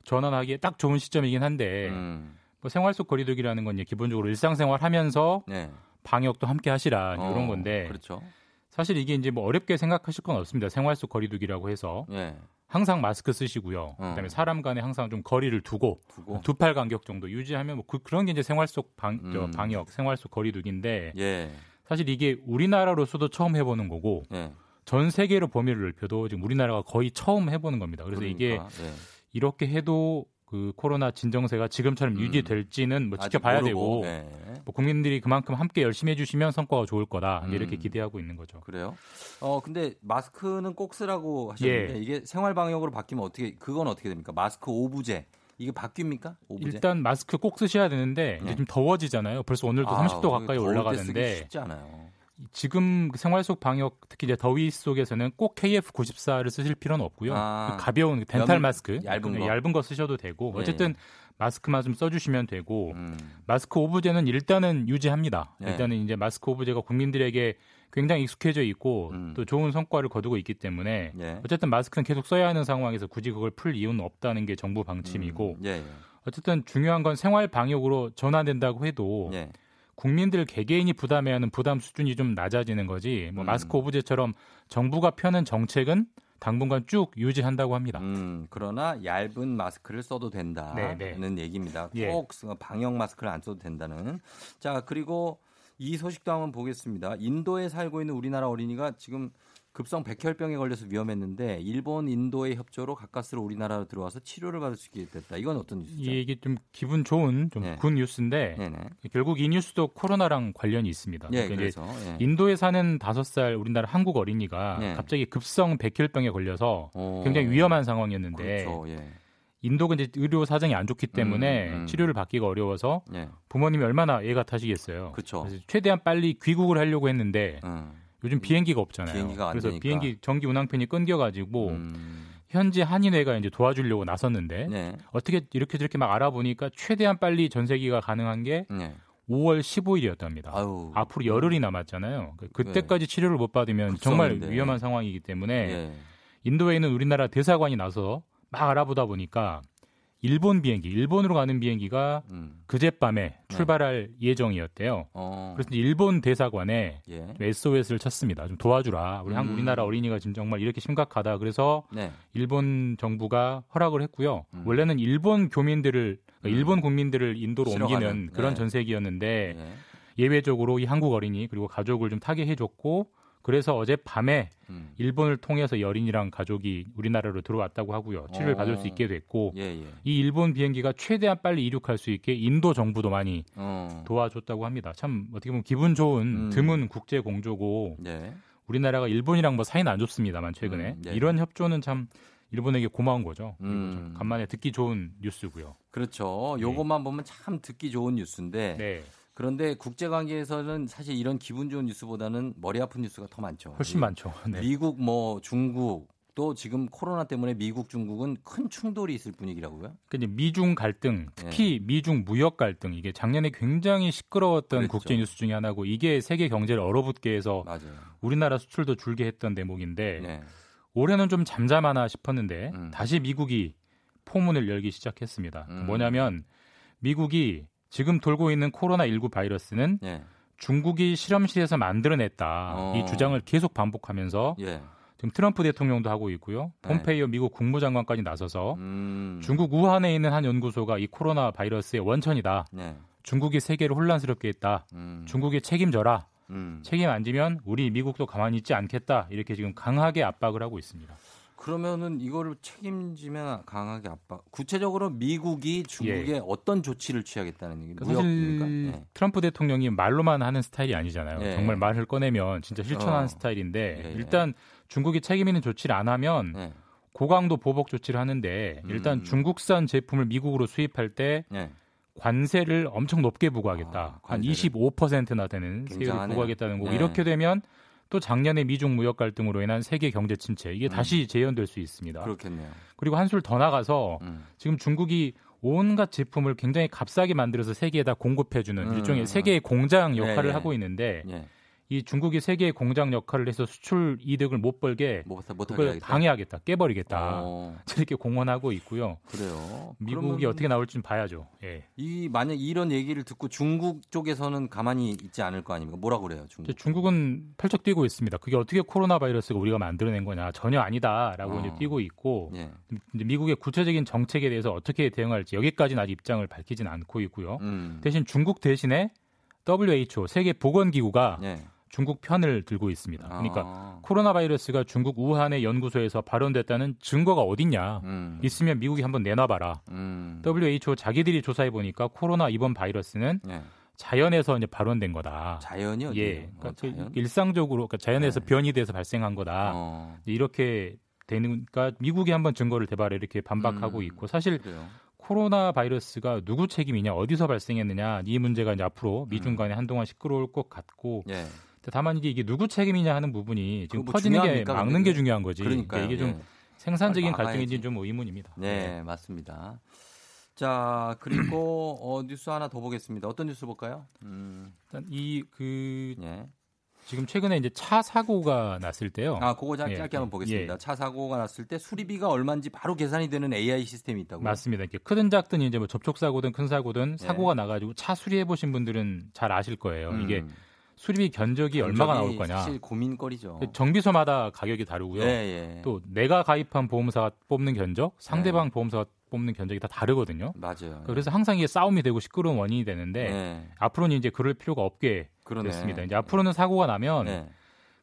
전환하기에 딱 좋은 시점이긴 한데 음, 뭐 생활 속 거리두기라는 건 이제 기본적으로 일상생활 하면서 네. 방역도 함께 하시라 어, 이런 건데 그렇죠. 사실 이게 이제 뭐 어렵게 생각하실 건 없습니다. 생활 속 거리두기라고 해서 예. 항상 마스크 쓰시고요. 어. 그다음에 사람 간에 항상 좀 거리를 두고 두고 두 팔 간격 정도 유지하면 뭐 그, 런게 이제 생활 속 방, 저 음. 방역, 생활 속 거리두기인데 예. 사실 이게 우리나라로서도 처음 해보는 거고 예. 전 세계로 범위를 넓혀도 지금 우리나라가 거의 처음 해보는 겁니다. 그래서 이게 그러니까, 예. 이렇게 해도 그 코로나 진정세가 지금처럼 음. 유지될지는 뭐 지켜봐야 모르고, 되고 예. 뭐 국민들이 그만큼 함께 열심히 해주시면 성과가 좋을 거다 이렇게 음. 기대하고 있는 거죠. 그래요? 어 근데 마스크는 꼭 쓰라고 하셨는데 예. 이게 생활 방역으로 바뀌면 어떻게 그건 어떻게 됩니까? 마스크 오부제 이게 바뀝니까? 오부제? 일단 마스크 꼭 쓰셔야 되는데 이제 네. 좀 더워지잖아요. 벌써 오늘도 아, 30도 가까이 올라가는데 쉽지 않아요. 지금 그 생활 속 방역 특히 이제 더위 속에서는 꼭 KF94를 쓰실 필요는 없고요. 아, 그 가벼운 그 덴탈 얇은- 마스크 얇은 그 거. 얇은 거 쓰셔도 되고 예, 어쨌든 마스크만 좀 써주시면 되고 음. 마스크 오브제는 일단은 유지합니다. 네. 일단은 이제 마스크 오브제가 국민들에게 굉장히 익숙해져 있고 음. 또 좋은 성과를 거두고 있기 때문에 예. 어쨌든 마스크는 계속 써야 하는 상황에서 굳이 그걸 풀 이유는 없다는 게 정부 방침이고 음, 예, 예. 어쨌든 중요한 건 생활 방역으로 전환된다고 해도 예. 국민들 개개인이 부담해야 하는 부담 수준이 좀 낮아지는 거지. 뭐 음. 마스크 오브제처럼 정부가 펴는 정책은 당분간 쭉 유지한다고 합니다. 음, 그러나 얇은 마스크를 써도 된다는 네, 네. 얘기입니다. 예. 꼭 쓰- 방역 마스크를 안 써도 된다는. 자, 그리고 이 소식도 한번 보겠습니다. 인도에 살고 있는 우리나라 어린이가 지금 급성 백혈병에 걸려서 위험했는데 일본 인도의 협조로 가까스로 우리나라로 들어와서 치료를 받을 수 있게 됐다. 이건 어떤 뉴스죠? 이게 좀 기분 좋은 좀 네. 군 뉴스인데 네네. 결국 이 뉴스도 코로나랑 관련이 있습니다. 예, 그러니까 그래서 예. 인도에 사는 다섯 살 우리나라 한국 어린이가 네. 갑자기 급성 백혈병에 걸려서 어, 굉장히 위험한 상황이었는데 그렇죠. 예. 인도가 이제 의료 사정이 안 좋기 때문에 음, 음. 치료를 받기가 어려워서 예. 부모님이 얼마나 애가 타시겠어요. 그렇죠. 그래서 최대한 빨리 귀국을 하려고 했는데 음. 요즘 비행기가 없잖아요. 비행기가 안 그래서 되니까. 비행기 전기 운항편이 끊겨가지고 음. 현지 한인회가 이제 도와주려고 나섰는데 네. 어떻게 이렇게 저렇게 막 알아보니까 최대한 빨리 전세기가 가능한 게 네. 5월 15일이었답니다. 아유. 앞으로 열흘이 남았잖아요. 그- 그때까지 치료를 못 받으면 정말 급성인데. 위험한 상황이기 때문에 예. 인도에 있는 우리나라 대사관이 나서 막 알아보다 보니까 일본 비행기, 일본으로 가는 비행기가 음. 그젯밤에 출발할 예정이었대요. 어. 그래서 일본 대사관에 예. 좀 SOS를 쳤습니다. 좀 도와주라. 우리 한국 음. 우리나라 어린이가 지금 정말 이렇게 심각하다. 그래서 네. 일본 정부가 허락을 했고요. 음. 원래는 일본 교민들을 그러니까 음. 일본 국민들을 인도로 실어 가는, 옮기는 그런 네. 전세기였는데 예. 예외적으로 이 한국 어린이 그리고 가족을 좀 타게 해줬고 그래서 어제 밤에 음. 일본을 통해서 이 어린이랑 가족이 우리나라로 들어왔다고 하고요. 치료를 어. 받을 수 있게 됐고 예, 예. 이 일본 비행기가 최대한 빨리 이륙할 수 있게 인도 정부도 많이 어. 도와줬다고 합니다. 참 어떻게 보면 기분 좋은 음. 드문 국제 공조고 네. 우리나라가 일본이랑 뭐 사이는 안 좋습니다만 최근에 음, 네. 이런 협조는 참 일본에게 고마운 거죠. 음. 좀 간만에 듣기 좋은 뉴스고요. 그렇죠. 요것만 보면 참 듣기 좋은 뉴스인데 네, 그런데 국제 관계에서는 사실 이런 기분 좋은 뉴스보다는 머리 아픈 뉴스가 더 많죠. 훨씬 많죠. 네. 미국 뭐 중국 또 지금 코로나 때문에 미국 중국은 큰 충돌이 있을 분위기라고요? 그러니까 미중 갈등, 특히 미중 무역 갈등 이게 작년에 굉장히 시끄러웠던 네. 그랬죠. 국제 뉴스 중에 하나고 이게 세계 경제를 얼어붙게 해서 맞아요. 우리나라 수출도 줄게 했던 대목인데 네. 올해는 좀 잠잠하나 싶었는데 음. 다시 미국이 포문을 열기 시작했습니다. 음. 뭐냐면 미국이 지금 돌고 있는 코로나 19 바이러스는 예. 중국이 실험실에서 만들어냈다 어. 이 주장을 계속 반복하면서 예. 지금 트럼프 대통령도 하고 있고요. 네. 폼페이오 미국 국무장관까지 나서서 음. 중국 우한에 있는 한 연구소가 이 코로나 바이러스의 원천이다. 네. 중국이 세계를 혼란스럽게 했다. 음. 중국이 책임져라. 음. 책임 안 지면 우리 미국도 가만히 있지 않겠다. 이렇게 지금 강하게 압박을 하고 있습니다. 그러면은 이거를 책임지면 강하게 압박. 구체적으로 미국이 중국에 어떤 조치를 취하겠다는 얘기. 그러니까 사실? 예. 트럼프 대통령이 말로만 하는 스타일이 아니잖아요. 예. 정말 말을 꺼내면 진짜 실천하는 어. 스타일인데 예, 예. 일단 중국이 책임 있는 조치를 안 하면 예. 고강도 보복 조치를 하는데 일단 음. 중국산 제품을 미국으로 수입할 때 예. 관세를 엄청 높게 부과하겠다. 아, 한 관세를. 25%나 되는 세율을. 부과하겠다는 거고 네. 이렇게 되면 또 작년에 미중 무역 갈등으로 인한 세계 경제 침체 이게 음. 다시 재현될 수 있습니다. 그렇겠네요. 그리고 한술 더 나가서 음. 지금 중국이 온갖 제품을 굉장히 값싸게 만들어서 세계에 다 공급해주는 음. 일종의 세계의 공장 역할을 예, 예. 하고 있는데 예. 이 중국이 세계의 공장 역할을 해서 수출 이득을 못 벌게 못, 그걸 하겠다. 방해하겠다, 깨버리겠다. 어, [LAUGHS] 저렇게 공언하고 있고요. 그래요. 미국이 어떻게 나올지 좀 봐야죠. 예. 이 만약 이런 얘기를 듣고 중국 쪽에서는 가만히 있지 않을 거 아닙니까? 뭐라 그래요, 중국? 중국은 펄쩍 뛰고 있습니다. 그게 어떻게 코로나 바이러스가 우리가 만들어낸 거냐 전혀 아니다라고 어. 이제 뛰고 있고 예. 미국의 구체적인 정책에 대해서 어떻게 대응할지 여기까지는 아직 입장을 밝히진 않고 있고요. 음. 대신 중국 대신에 WHO 세계 보건기구가 예. 중국 편을 들고 있습니다. 그러니까 아. 코로나 바이러스가 중국 우한의 연구소에서 발원됐다는 증거가 어딨냐? 음. 있으면 미국이 한번 내놔봐라. 음. WHO 자기들이 조사해 보니까 코로나 이번 바이러스는 예. 자연에서 이제 발원된 거다. 자연이 어디예요? 예, 그러니까 어, 자연? 일상적으로 그러니까 자연에서 네. 변이돼서 발생한 거다. 어. 이렇게 되니까 미국이 한번 증거를 대발해 이렇게 반박하고 음. 있고 사실 그래요. 코로나 바이러스가 누구 책임이냐 어디서 발생했느냐 이 문제가 이제 앞으로 미중 음. 간에 한동안 시끄러울 것 같고 예. 다만 이제 이게 누구 책임이냐 하는 부분이 지금 뭐 퍼지는 게 막는 근데? 게 중요한 거지. 그러니까요. 이게 좀 예. 생산적인. 갈등인지 좀 의문입니다. 네, 맞습니다. 자, 그리고 [CLEARS THROAT] 어, 뉴스 하나 더 보겠습니다. 어떤 뉴스 볼까요? 음, 일단 이그 예. 지금 최근에 이제 차 사고가 났을 때요. 아, 그거 짧, 예, 짧게 예, 한번 보겠습니다. 예. 차 사고가 났을 때 수리비가 얼마인지 바로 계산이 되는 AI 시스템이 있다고요? 맞습니다. 이렇게 크든 작든 이제 뭐 접촉 사고든 큰 사고든 예. 사고가 나가지고 차 수리해 보신 분들은 잘 아실 거예요. 음, 이게 수리비 견적이 얼마가 나올 견적이 거냐. 사실 고민거리죠. 그 정비소마다 가격이 다르고요. 예, 예. 또 내가 가입한 보험사가 뽑는 견적, 상대방 보험사가 뽑는 견적이 다 다르거든요. 맞아요. 그래서 항상 이게 싸움이 되고 시끄러운 원인이 되는데 네. 앞으로는 이제 그럴 필요가 없게 그러네. 됐습니다. 이제 앞으로는 사고가 나면 네.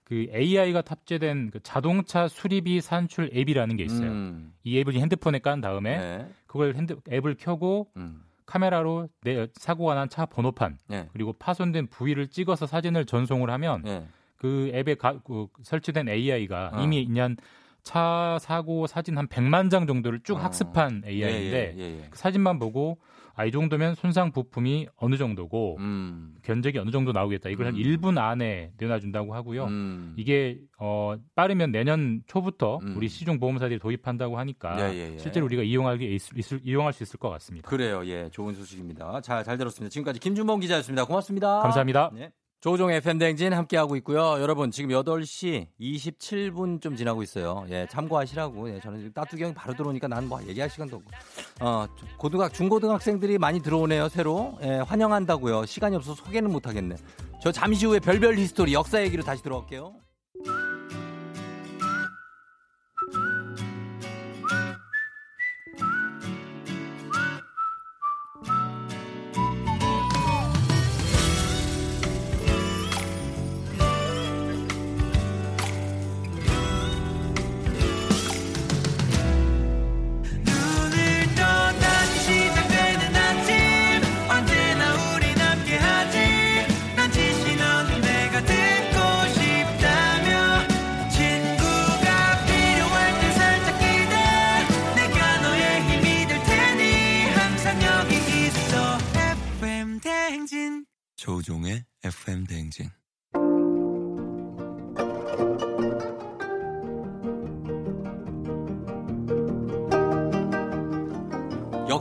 그 AI가 탑재된 그 자동차 수리비 산출 앱이라는 게 있어요. 음, 이 앱을 핸드폰에 깐 다음에 네. 그걸 핸드 앱을 켜고 음, 카메라로 내 사고가 난 차 번호판 네. 그리고 파손된 부위를 찍어서 사진을 전송을 하면 네. 그 앱에 가, 그 설치된 AI가 어. 이미 그냥 차 사고 사진 한 100만 장 정도를 쭉 어. 학습한 AI인데 예, 예, 예, 예. 그 사진만 보고 아, 이 정도면 손상 부품이 어느 정도고 음, 견적이 어느 정도 나오겠다. 이걸 한 음. 1분 안에 내놔준다고 하고요. 음. 이게 어, 빠르면 내년 초부터 음. 우리 시중 보험사들이 도입한다고 하니까 예, 예, 예. 실제로 우리가 이용할, 있을- 이용할 수 있을 것 같습니다. 그래요. 예, 좋은 소식입니다. 자, 잘 들었습니다. 지금까지 김준범 기자였습니다. 고맙습니다. 감사합니다. 네. 조우종의 FM 대행진 함께하고 있고요. 여러분, 지금 8시 27분 좀 지나고 있어요. 예, 참고하시라고. 예, 저는 지금 따뚜기 형이 바로 들어오니까 난 뭐 얘기할 시간도 없고. 어, 고등학, 중고등학생들이 많이 들어오네요, 새로. 예, 환영한다고요. 시간이 없어서 소개는 못하겠네. 저 잠시 후에 별별 히스토리 역사 얘기로 다시 들어갈게요.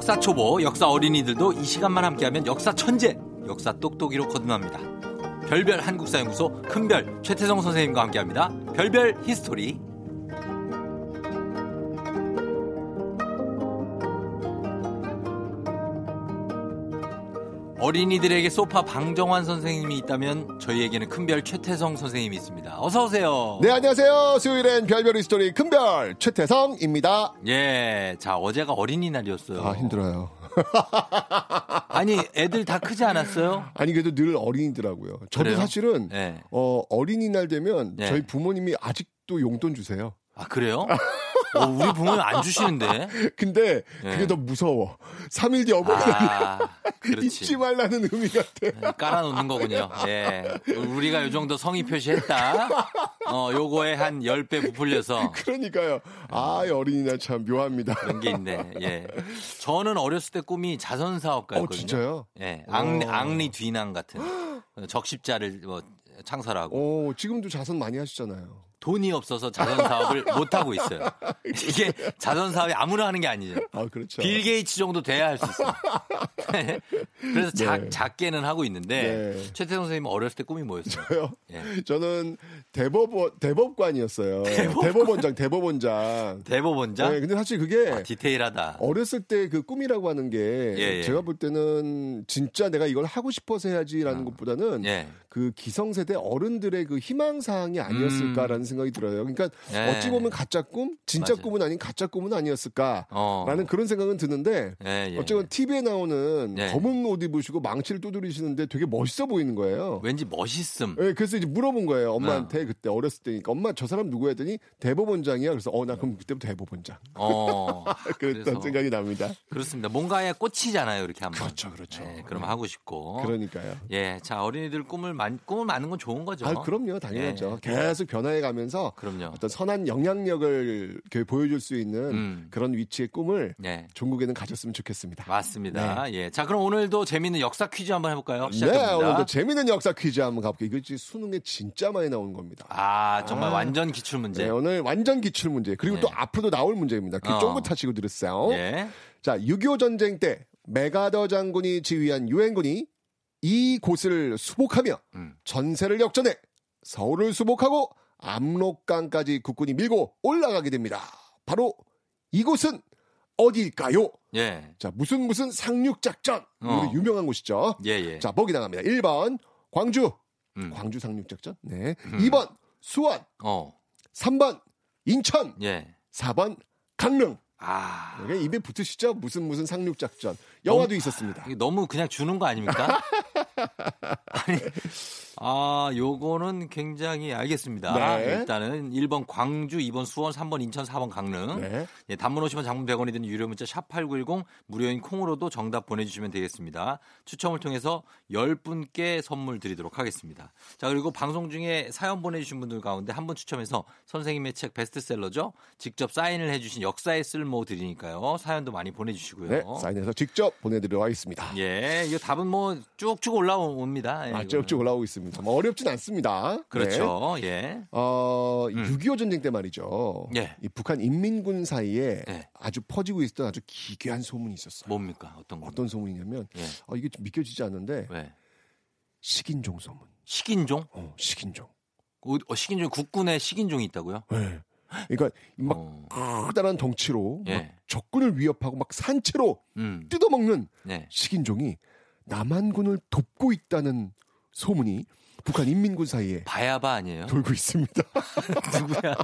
역사 초보, 역사 어린이들도 이 시간만 함께하면 역사 천재, 역사 똑똑이로 거듭납니다. 별별 한국사연구소 큰별 최태성 선생님과 함께합니다. 별별 히스토리. 어린이들에게 소파 방정환 선생님이 있다면 저희에게는 큰별 최태성 선생님이 있습니다. 어서 오세요. 네, 안녕하세요. 수요일엔 별별 히스토리 큰별 최태성입니다. 예, 자 어제가 어린이날이었어요. 아, 힘들어요. [LAUGHS] 아니 애들 다 크지 않았어요? 아니 그래도 늘 어린이더라고요. 저도 그래요? 사실은 네. 어, 어린이날 되면 네. 저희 부모님이 아직도 용돈 주세요. 아 그래요? [LAUGHS] 어, 우리 부모님 안 주시는데. [LAUGHS] 근데 네. 그게 더 무서워. 3일 뒤 어버이날 아. 잊지 말라는 의미 같아. 깔아놓는 거군요. 예. 우리가 요 정도 성의 표시했다. 어, 요거에 한 10배 부풀려서 [LAUGHS] 그러니까요. 아, 이 어린이날 참 묘합니다. 그런 게 있네. 예. 저는 어렸을 때 꿈이 자선 사업가였거든요. 어, 진짜요? 예. 앙리, 어. 앙리 뒤낭 같은 적십자를 뭐 창설하고 오, 지금도 자선 많이 하시잖아요. 돈이 없어서 자선 사업을 [LAUGHS] 못 하고 있어요. 이게 자선 사업이 아무나 하는 게 아니죠. 아, 그렇죠. 빌 게이츠 정도 돼야 할 수 있어요. [LAUGHS] 그래서 작, 네. 작게는 하고 있는데 네. 최태성 선생님 어렸을 때 꿈이 뭐였어요? 저요? 예. 저는 대법원, 대법관이었어요. 대법원? 장 대법원장. 대법원장? 네, 근데 사실 그게 아, 디테일하다. 어렸을 때 그 꿈이라고 하는 게 예, 예. 제가 볼 때는 진짜 내가 이걸 하고 싶어서 해야지라는 것보다는 예. 그 기성세대 어른들의 그 희망 사항이 아니었을까라는 생각이 들어요. 그러니까 음. 예. 어찌 보면 가짜 꿈, 진짜 맞아요. 꿈은 아닌 가짜 꿈은 아니었을까라는 어. 그런 생각은 드는데 예, 예. 어쨌건 TV에 나오는 예. 검은 옷 입으시고 망치를 두드리시는데 되게 멋있어 보이는 거예요. 왠지 멋있음. 네, 그래서 이제 물어본 거예요. 어. 엄마한테 그때 어렸을 때니까 엄마 저 사람 누구야 했더니 대법원장이야. 그래서 어 나 그럼 그때부터 대법원장. 어. [LAUGHS] 그랬던 생각이 납니다. 그렇습니다. 뭔가에 꽂히잖아요, 이렇게 한번. 그렇죠, 그렇죠. 예, 그럼 하고 싶고. 그러니까요. 예, 자 어린이들 꿈을 많 꿈을 많은 건 좋은 거죠. 아, 그럼요, 당연하죠. 예. 계속 변화해 가면 서 그럼요. 어떤 선한 영향력을 보여줄 수 있는 음. 그런 위치의 꿈을 예. 종국에는 가졌으면 좋겠습니다. 맞습니다. 예. 자, 그럼 오늘도 재미있는 역사 퀴즈 한번 해볼까요? 네, 시작합니다. 오늘도 재미있는 역사 퀴즈 한번 가볼게요. 이거 수능에 진짜 많이 나오는 겁니다. 아, 정말 아. 완전 기출 문제. 네, 오늘 완전 기출 문제. 그리고 네. 또 앞으로도 나올 문제입니다. 귀 어. 쫑긋하시고 들으세요. 예. 자, 6.25 전쟁 때 메가더 장군이 지휘한 유엔군이 이 곳을 수복하며 음. 전세를 역전해 서울을 수복하고 압록강까지 국군이 밀고 올라가게 됩니다. 바로 이곳은 어디일까요? 예. 자, 무슨 무슨 상륙작전. 어. 우리 유명한 곳이죠. 예, 예. 자, 보기 나갑니다. 1번 광주. 음. 광주 상륙작전. 네. 음. 2번 수원. 어. 3번 인천. 예. 4번 강릉. 아. 이게 입에 붙으시죠? 무슨 무슨 상륙작전. 영화도 있었습니다. 이게 너무 그냥 주는 거 아닙니까? [LAUGHS] 아니, 아, 요거는 굉장히 알겠습니다. 네. 일단은 1번 광주, 2번 수원, 3번 인천, 4번 강릉. 네. 예, 단문 50원 장문 100원이 드는 유료 문자 샵 8910 무료인 콩으로도 정답 보내주시면 되겠습니다. 추첨을 통해서 10분께 선물 드리도록 하겠습니다. 자, 그리고 방송 중에 사연 보내주신 분들 가운데 한 분 추첨해서 선생님의 책 베스트셀러죠. 직접 사인을 해주신 역사의 쓸모 드리니까요. 사연도 많이 보내주시고요. 네, 사인해서 직접 보내드리도록 하겠습니다. 예, 이거 답은 뭐 쭉쭉 올라옵니다. 예, 아. 쭉쭉 올라오고 있습니다. 뭐 어렵진 않습니다. 그렇죠. 네. 예. 어, 음. 6.25 전쟁 때 말이죠. 예. 이 북한 인민군 사이에 예. 아주 퍼지고 있었던 아주 기괴한 소문이 있었어요. 뭡니까? 어떤 거? 어떤 소문이냐면, 예. 어, 이게 좀 믿겨지지 않는데, 왜? 식인종 소문. 식인종? 어, 식인종. 어, 어, 식인종 국군에 식인종이 있다고요? 네. 그러니까 막 어. 커다란 덩치로 예. 막 적군을 위협하고 막 산채로 음. 뜯어먹는 네. 식인종이 남한군을 돕고 있다는 소문이 북한 인민군 사이에 바야바 아니에요? 돌고 있습니다. [LAUGHS] 누구야?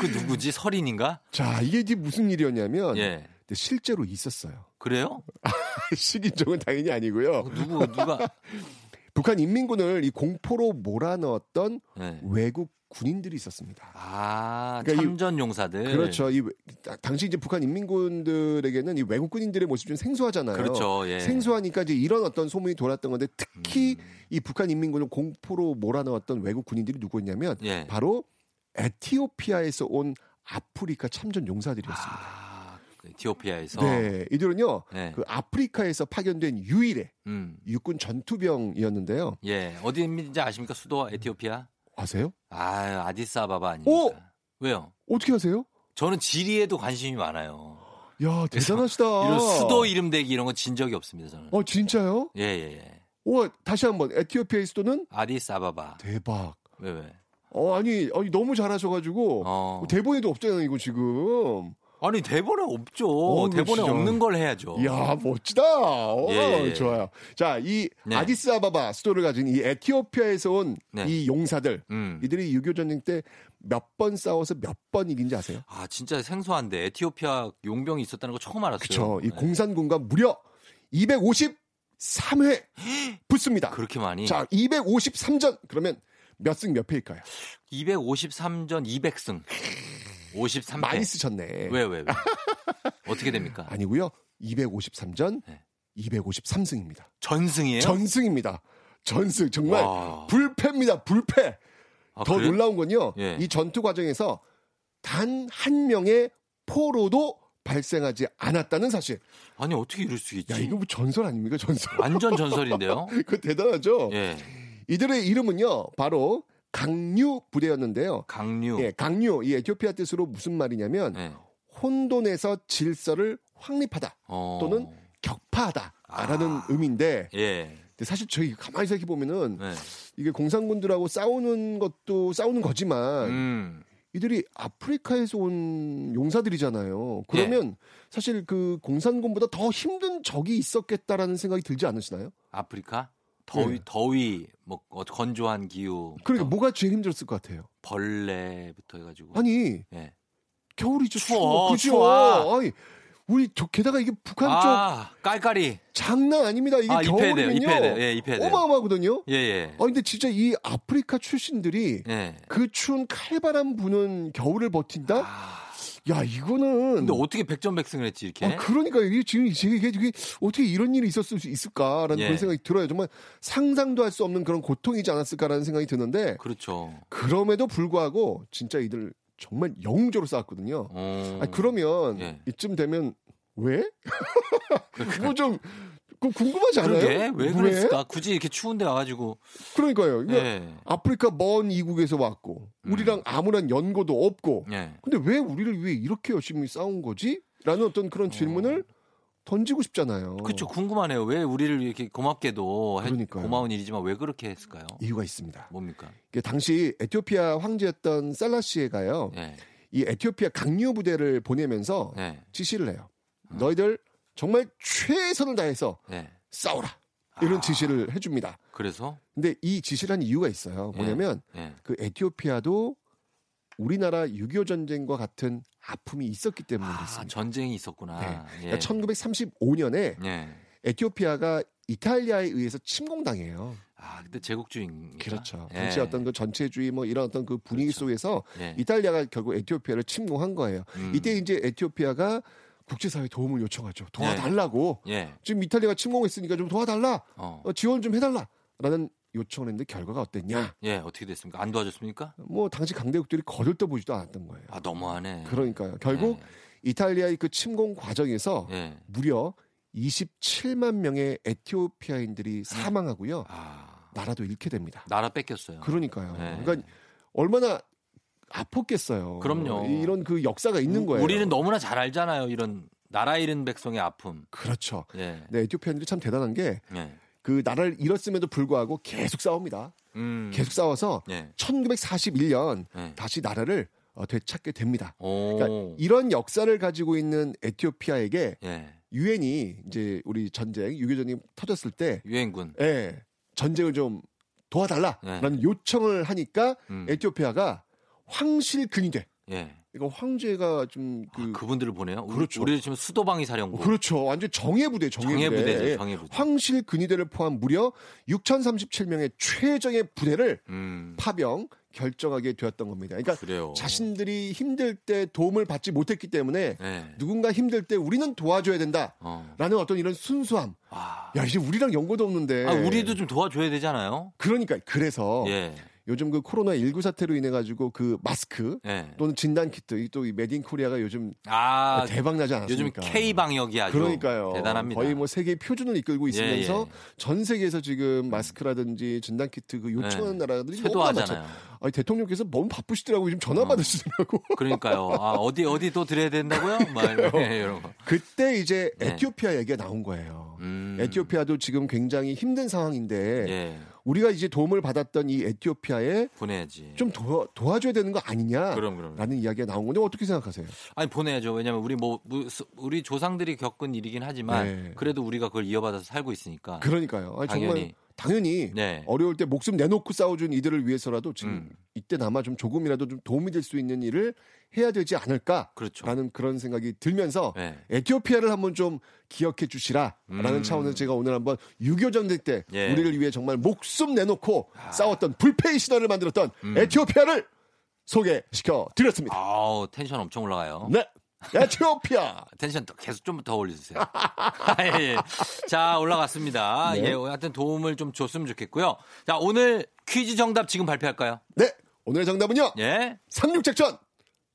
그 누구지? 설인인가? 자, 이게 이제 무슨 일이었냐면 예. 실제로 있었어요. 그래요? [LAUGHS] 식인종은 당연히 아니고요. 누구 누가? [LAUGHS] 북한 인민군을 이 공포로 몰아넣었던 네. 외국 군인들이 있었습니다. 아 그러니까 이- 참전 용사들. 그렇죠. 이 외- 당시 이제 북한 인민군들에게는 이 외국 군인들의 모습이 좀 생소하잖아요. 그렇죠, 예. 생소하니까 이제 이런 어떤 소문이 돌았던 건데 특히 음. 이 북한 인민군을 공포로 몰아넣었던 외국 군인들이 누구였냐면 예. 바로 에티오피아에서 온 아프리카 참전 용사들이었습니다. 아, 그 에티오피아에서. 네, 이들은요 네. 그 아프리카에서 파견된 유일의 음. 육군 전투병이었는데요. 예. 어디인지 아십니까? 수도 에티오피아? 아세요? 아, 아디스아바바 아닙니까? 오! 왜요? 어떻게 아세요? 저는 지리에도 관심이 많아요. 야 대단하시다. 이런 수도 이름 대기 이런 거 진 적이 없습니다, 저는. 어 진짜요? 예, 예, 예. 와 다시 한번 에티오피아의 수도는 아디스아바바. 대박. 왜 왜? 어 아니 아니 너무 잘하셔가지고 어. 대본에도 없잖아요 이거 지금. 아니 대본에 없죠. 어, 대본에 진짜. 없는 걸 해야죠. 이야 멋지다. 어, 예, 예. 좋아요. 자이 네. 아디스아바바 수도를 가진 이 에티오피아에서 온이 네. 용사들 음. 이들이 6.25 전쟁 때 몇 번 싸워서 몇 번 이긴지 아세요? 아 진짜 생소한데 에티오피아 용병이 있었다는 거 처음 알았어요. 그쵸. 이 네. 공산군과 무려 253회 [GASPS] 붙습니다. 그렇게 많이. 자 253전 그러면 몇 승 몇 패일까요? 253전 200승. 53패. 많이 쓰셨네. 왜, 왜, 왜? 어떻게 됩니까? [LAUGHS] 아니고요. 253전 네. 253승입니다. 전승이에요? 전승입니다. 전승 정말 와. 불패입니다. 불패. 아, 더 그래요? 놀라운 건요. 예. 이 전투 과정에서 단 한 명의 포로도 발생하지 않았다는 사실. 아니 어떻게 이럴 수 있지? 야 이거 뭐 전설 아닙니까 전설? 완전 전설인데요. [LAUGHS] 그거 대단하죠. 예. 이들의 이름은요 바로 강류 부대였는데요. 강류. 예, 강류 이 에티오피아 뜻으로 무슨 말이냐면 예. 혼돈에서 질서를 확립하다 어. 또는 격파하다라는 아. 의미인데 예. 근데 사실 저희 가만히 생각해 보면은 네. 이게 공산군들하고 싸우는 것도 싸우는 거지만 음. 이들이 아프리카에서 온 용사들이잖아요. 그러면 사실 그 공산군보다 더 힘든 적이 있었겠다라는 생각이 들지 않으시나요? 아프리카 더위 예. 더위 뭐 어, 건조한 기후 그러니까 또 뭐가 제일 힘들었을 것 같아요. 벌레부터 해가지고 아니 예. 겨울이죠. 추워. 그죠? 추워. 아니 우리 저 게다가 이게 북한 쪽아 깔깔이 장난 아닙니다. 이게 아 겨울이면요. 예 어마어마하거든요. 예 예 아 근데 진짜 이 아프리카 출신들이 예. 그 추운 칼바람 부는 겨울을 버틴다? 아, 야 이거는 근데 어떻게 백전백승을 했지 이렇게 아, 그러니까 이게 지금 이게, 이게, 어떻게 이런 일이 있었을 수 있을까라는 예. 그런 생각이 들어요. 정말 상상도 할 수 없는 그런 고통이지 않았을까라는 생각이 드는데 그렇죠 그럼에도 불구하고 진짜 이들 정말 영웅적으로 싸웠거든요. 어. 아 그러면 예. 이쯤 되면 왜? [LAUGHS] 뭐좀 궁금하지 않아요? 그러게 왜 그랬을까 굳이 이렇게 추운데 와가지고 그러니까요. 예. 아프리카 먼 이국에서 왔고 우리랑 아무런 연고도 없고 예. 근데 왜 우리를 위해 이렇게 열심히 싸운 거지? 라는 어떤 그런 질문을 던지고 싶잖아요. 그렇죠 궁금하네요 왜 우리를 이렇게 고맙게도 해- 그러니까요. 고마운 일이지만 왜 그렇게 했을까요 이유가 있습니다. 뭡니까 이게 당시 에티오피아 황제였던 살라시에가요. 예. 이 에티오피아 강요 부대를 보내면서 예. 지시를 해요. 너희들 정말 최선을 다해서 예. 싸워라. 이런 지시를 해줍니다. 그래서 근데 이 지시를 한 이유가 있어요. 뭐냐면 예. 그 에티오피아도 우리나라 6.25 전쟁과 같은 아픔이 있었기 때문에 아, 그렇습니다. 전쟁이 있었구나 네. 예. 그러니까 1935년에 예. 에티오피아가 이탈리아에 의해서 침공당해요. 아 그때 제국주의입니까 그렇죠. 예. 당시 어떤 그 전체주의 뭐 이런 어떤 그 분위기 그렇죠. 속에서 예. 이탈리아가 결국 에티오피아를 침공한 거예요. 음. 이때 이제 에티오피아가 국제사회 도움을 요청하죠. 도와달라고. 예. 지금 이탈리아가 침공했으니까 좀 도와달라. 어. 어, 지원 좀 해달라라는 요청을 했는데 결과가 어땠냐? 예, 어떻게 됐습니까? 안 도와줬습니까? 뭐 당시 강대국들이 거들떠보지도 않았던 거예요. 아, 너무하네. 그러니까요. 결국 이탈리아의 그 침공 과정에서 예. 무려 27만 명의 에티오피아인들이 사망하고요. 아, 나라도 잃게 됩니다. 나라 뺏겼어요. 그러니까요. 네. 그러니까 얼마나 아팠겠어요. 그럼요. 이런 그 역사가 있는 우- 거예요. 우리는 너무나 잘 알잖아요. 이런 나라 잃은 백성의 아픔. 그렇죠. 예. 네, 에티오피아인들이 참 대단한 게 예. 그 나라를 잃었음에도 불구하고 계속 싸웁니다. 음. 계속 싸워서 예. 1941년 네. 다시 나라를 어, 되찾게 됩니다. 오. 그러니까 이런 역사를 가지고 있는 에티오피아에게 예. 유엔이 이제 우리 전쟁 유교전이 터졌을 때 유엔군. 예, 전쟁을 좀 도와달라라는 요청을 하니까 네. 음. 에티오피아가 황실 근위대. 예. 이거 황제가 좀 그, 그분들을 보내요. 우리- 그렇죠. 우리 지금 수도방위 사령부. 그렇죠. 완전 정예 부대, 정예 부대. 정예부대죠, 예. 정예 부대. 황실 근위대를 포함 무려 6,037명의 최정예 부대를 음. 파병 결정하게 되었던 겁니다. 그러니까 그래요. 자신들이 힘들 때 도움을 받지 못했기 때문에 예. 누군가 힘들 때 우리는 도와줘야 된다라는 어. 어떤 이런 순수함. 야 이제 우리랑 연고도 없는데. 아, 우리도 좀 도와줘야 되잖아요. 그러니까 그래서 예. 요즘 그 코로나 19 사태로 인해 가지고 그 마스크 예. 또는 진단 키트 또이 메딘 코리아가 요즘 아, 대박 나지 요즘 않았습니까? K 방역이 아주 그러니까요. 대단합니다. 거의 뭐 세계 표준을 이끌고 있으면서 예, 예. 전 세계에서 지금 마스크라든지 진단 키트 그 요청하는 예. 나라들이 너무 쇄도하잖아요. 많죠. 아니 대통령께서 너무 바쁘시더라고요. 지금 전화 받으시더라고. [LAUGHS] 그러니까요. 아, 어디 어디 또 드려야 된다고요? 막 이런, 예, 거. 그때 이제 네. 에티오피아 얘기가 나온 거예요. 음. 에티오피아도 지금 굉장히 힘든 상황인데 예. 우리가 이제 도움을 받았던 이 에티오피아에 보내야지. 좀 도와, 도와줘야 되는 거 아니냐라는 그럼 그럼. 이야기가 나온 건데 어떻게 생각하세요? 아니 보내야죠. 왜냐면 우리 뭐 우리 조상들이 겪은 일이긴 하지만 네. 그래도 우리가 그걸 이어받아서 살고 있으니까. 그러니까요. 아니, 정말 당연히. 당연히 네. 어려울 때 목숨 내놓고 싸워준 이들을 위해서라도 지금 음. 이때나마 좀 조금이라도 좀 도움이 될 수 있는 일을 해야 되지 않을까라는 그렇죠. 그런 생각이 들면서 네. 에티오피아를 한번 좀 기억해 주시라라는 음. 차원에서 제가 오늘 한번 6.25 전쟁 때 예. 우리를 위해 정말 목숨 내놓고 싸웠던 불패의 신화를 만들었던 음. 에티오피아를 소개시켜 드렸습니다. 아우 텐션 엄청 올라가요. 네. 에티오피아. 텐션 더- 계속 좀 더 올려주세요. [LAUGHS] 예, 예. 자, 올라갔습니다. 네. 예, 하여튼 도움을 좀 줬으면 좋겠고요. 자, 오늘 퀴즈 정답 지금 발표할까요? 네. 오늘의 정답은요. 예. 상륙작전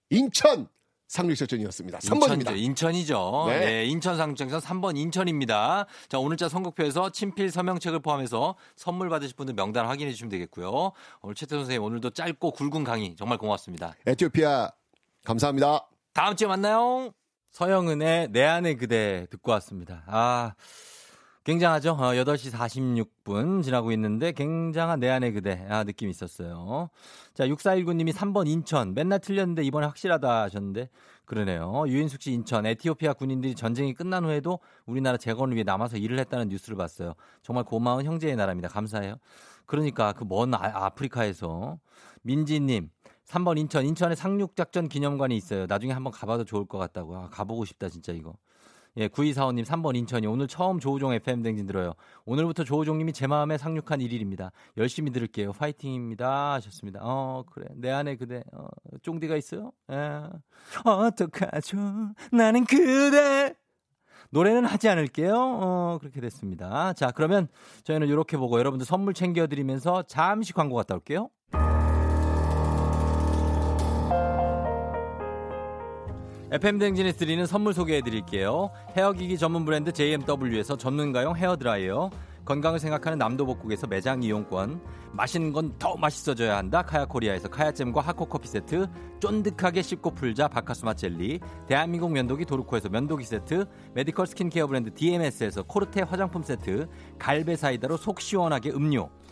인천 상륙작전이었습니다. 3번입니다. 인천이죠. 인천 이죠. 네. 네. 인천 상륙작전 3번 인천입니다. 자, 오늘자 선곡표에서 친필 서명책을 포함해서 선물 받으실 분들 명단 확인해 주시면 되겠고요. 오늘 최태 선생님 오늘도 짧고 굵은 강의 정말 고맙습니다. 에티오피아 감사합니다. 다음 주에 만나요. 서영은의 내 안의 그대 듣고 왔습니다. 아, 굉장하죠? 어, 8시 46분 지나고 있는데 굉장한 내 안의 그대. 아, 느낌 있었어요. 자, 6419님이 3번 인천. 맨날 틀렸는데 이번에 확실하다 하셨는데 그러네요. 유인숙 씨 인천. 에티오피아 군인들이 전쟁이 끝난 후에도 우리나라 재건을 위해 남아서 일을 했다는 뉴스를 봤어요. 정말 고마운 형제의 나라입니다. 감사해요. 그러니까 그 먼 아프리카에서 민지님 3번 인천 인천에 상륙작전 기념관이 있어요. 나중에 한번 가봐도 좋을 것 같다고. 아, 가보고 싶다 진짜 이거. 예, 9245님 3번 인천이 오늘 처음 조우종 FM 댕진 들어요. 오늘부터 조우종님이 제 마음에 상륙한 1일입니다. 열심히 들을게요. 파이팅입니다. 하셨습니다. 어, 그래. 내 안에 그대, 어, 쫑디가 있어요? 예. 어떡하죠? 나는 그대. 노래는 하지 않을게요. 어, 그렇게 됐습니다. 자, 그러면 저희는 이렇게 보고 여러분들 선물 챙겨드리면서 잠시 광고 갔다 올게요. FM 댕진에 드리는 선물 소개해 드릴게요. 헤어기기 전문 브랜드 JMW에서 전문가용 헤어드라이어, 건강을 생각하는 남도복국에서 매장 이용권, 맛있는 건 더 맛있어져야 한다. 카야코리아에서 카야잼과 하코커피 세트, 쫀득하게 씹고 풀자 박카스맛 젤리, 대한민국 면도기 도르코에서 면도기 세트, 메디컬 스킨케어 브랜드 DMS에서 코르테 화장품 세트, 갈배 사이다로 속 시원하게 음료,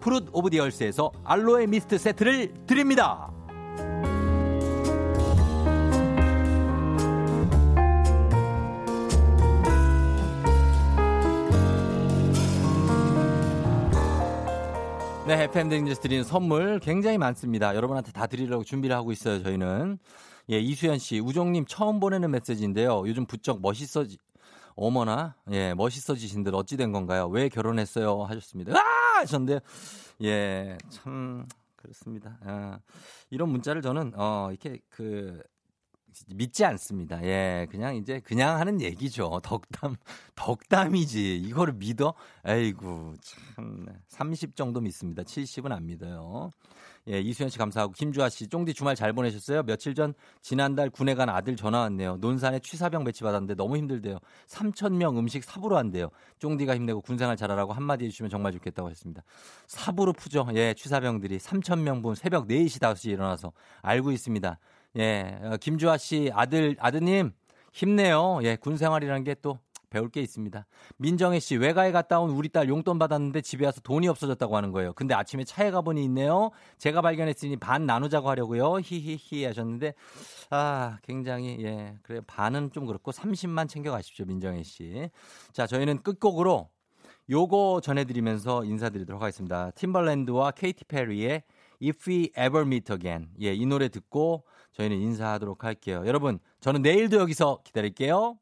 Fruit of the Earth에서 알로에 미스트 세트를 드립니다. 네, 댕지에서 드리는 선물 굉장히 많습니다. 여러분한테 다 드리려고 준비를 하고 있어요, 저희는. 예, 이수연 씨, 우종님 처음 보내는 메시지인데요. 요즘 부쩍 멋있어지, 어머나, 예, 멋있어지신들 어찌 된 건가요? 왜 결혼했어요? 하셨습니다. 아! 하셨는데, 예, 참, 그렇습니다. 아, 이런 문자를 저는, 어, 이렇게 그, 믿지 않습니다. 예, 그냥 이제 그냥 하는 얘기죠. 덕담, 덕담이지. 이거를 믿어? 에이구, 참. 30 정도 믿습니다. 70은 안 믿어요. 예, 이수연 씨 감사하고 김주아 씨, 쫑디 주말 잘 보내셨어요? 며칠 전 지난달 군에 간 아들 전화 왔네요. 논산에 취사병 배치 받았는데 너무 힘들대요. 3천 명 음식 삽으로 한대요. 쫑디가 힘내고 군생활 잘하라고 한마디 해주시면 정말 좋겠다고 했습니다. 삽으로 푸죠. 예, 취사병들이 3천 명분 새벽 4시 5시 일어나서 알고 있습니다. 예, 어, 김주아 씨 아들 아드님 힘내요. 예, 군 생활이라는 게 또 배울 게 있습니다. 민정혜 씨 외가에 갔다 온 우리 딸 용돈 받았는데 집에 와서 돈이 없어졌다고 하는 거예요. 근데 아침에 차에 가보니 있네요. 제가 발견했으니 반 나누자고 하려고요. 히히히 하셨는데 아 굉장히 예 그래 반은 좀 그렇고 30만 챙겨 가십시오 민정혜 씨. 자 저희는 끝곡으로 요거 전해드리면서 인사드리도록 하겠습니다. 팀벌랜드와 케이티 페리의 If We Ever Meet Again. 예, 이 노래 듣고 저희는 인사하도록 할게요. 여러분, 저는 내일도 여기서 기다릴게요.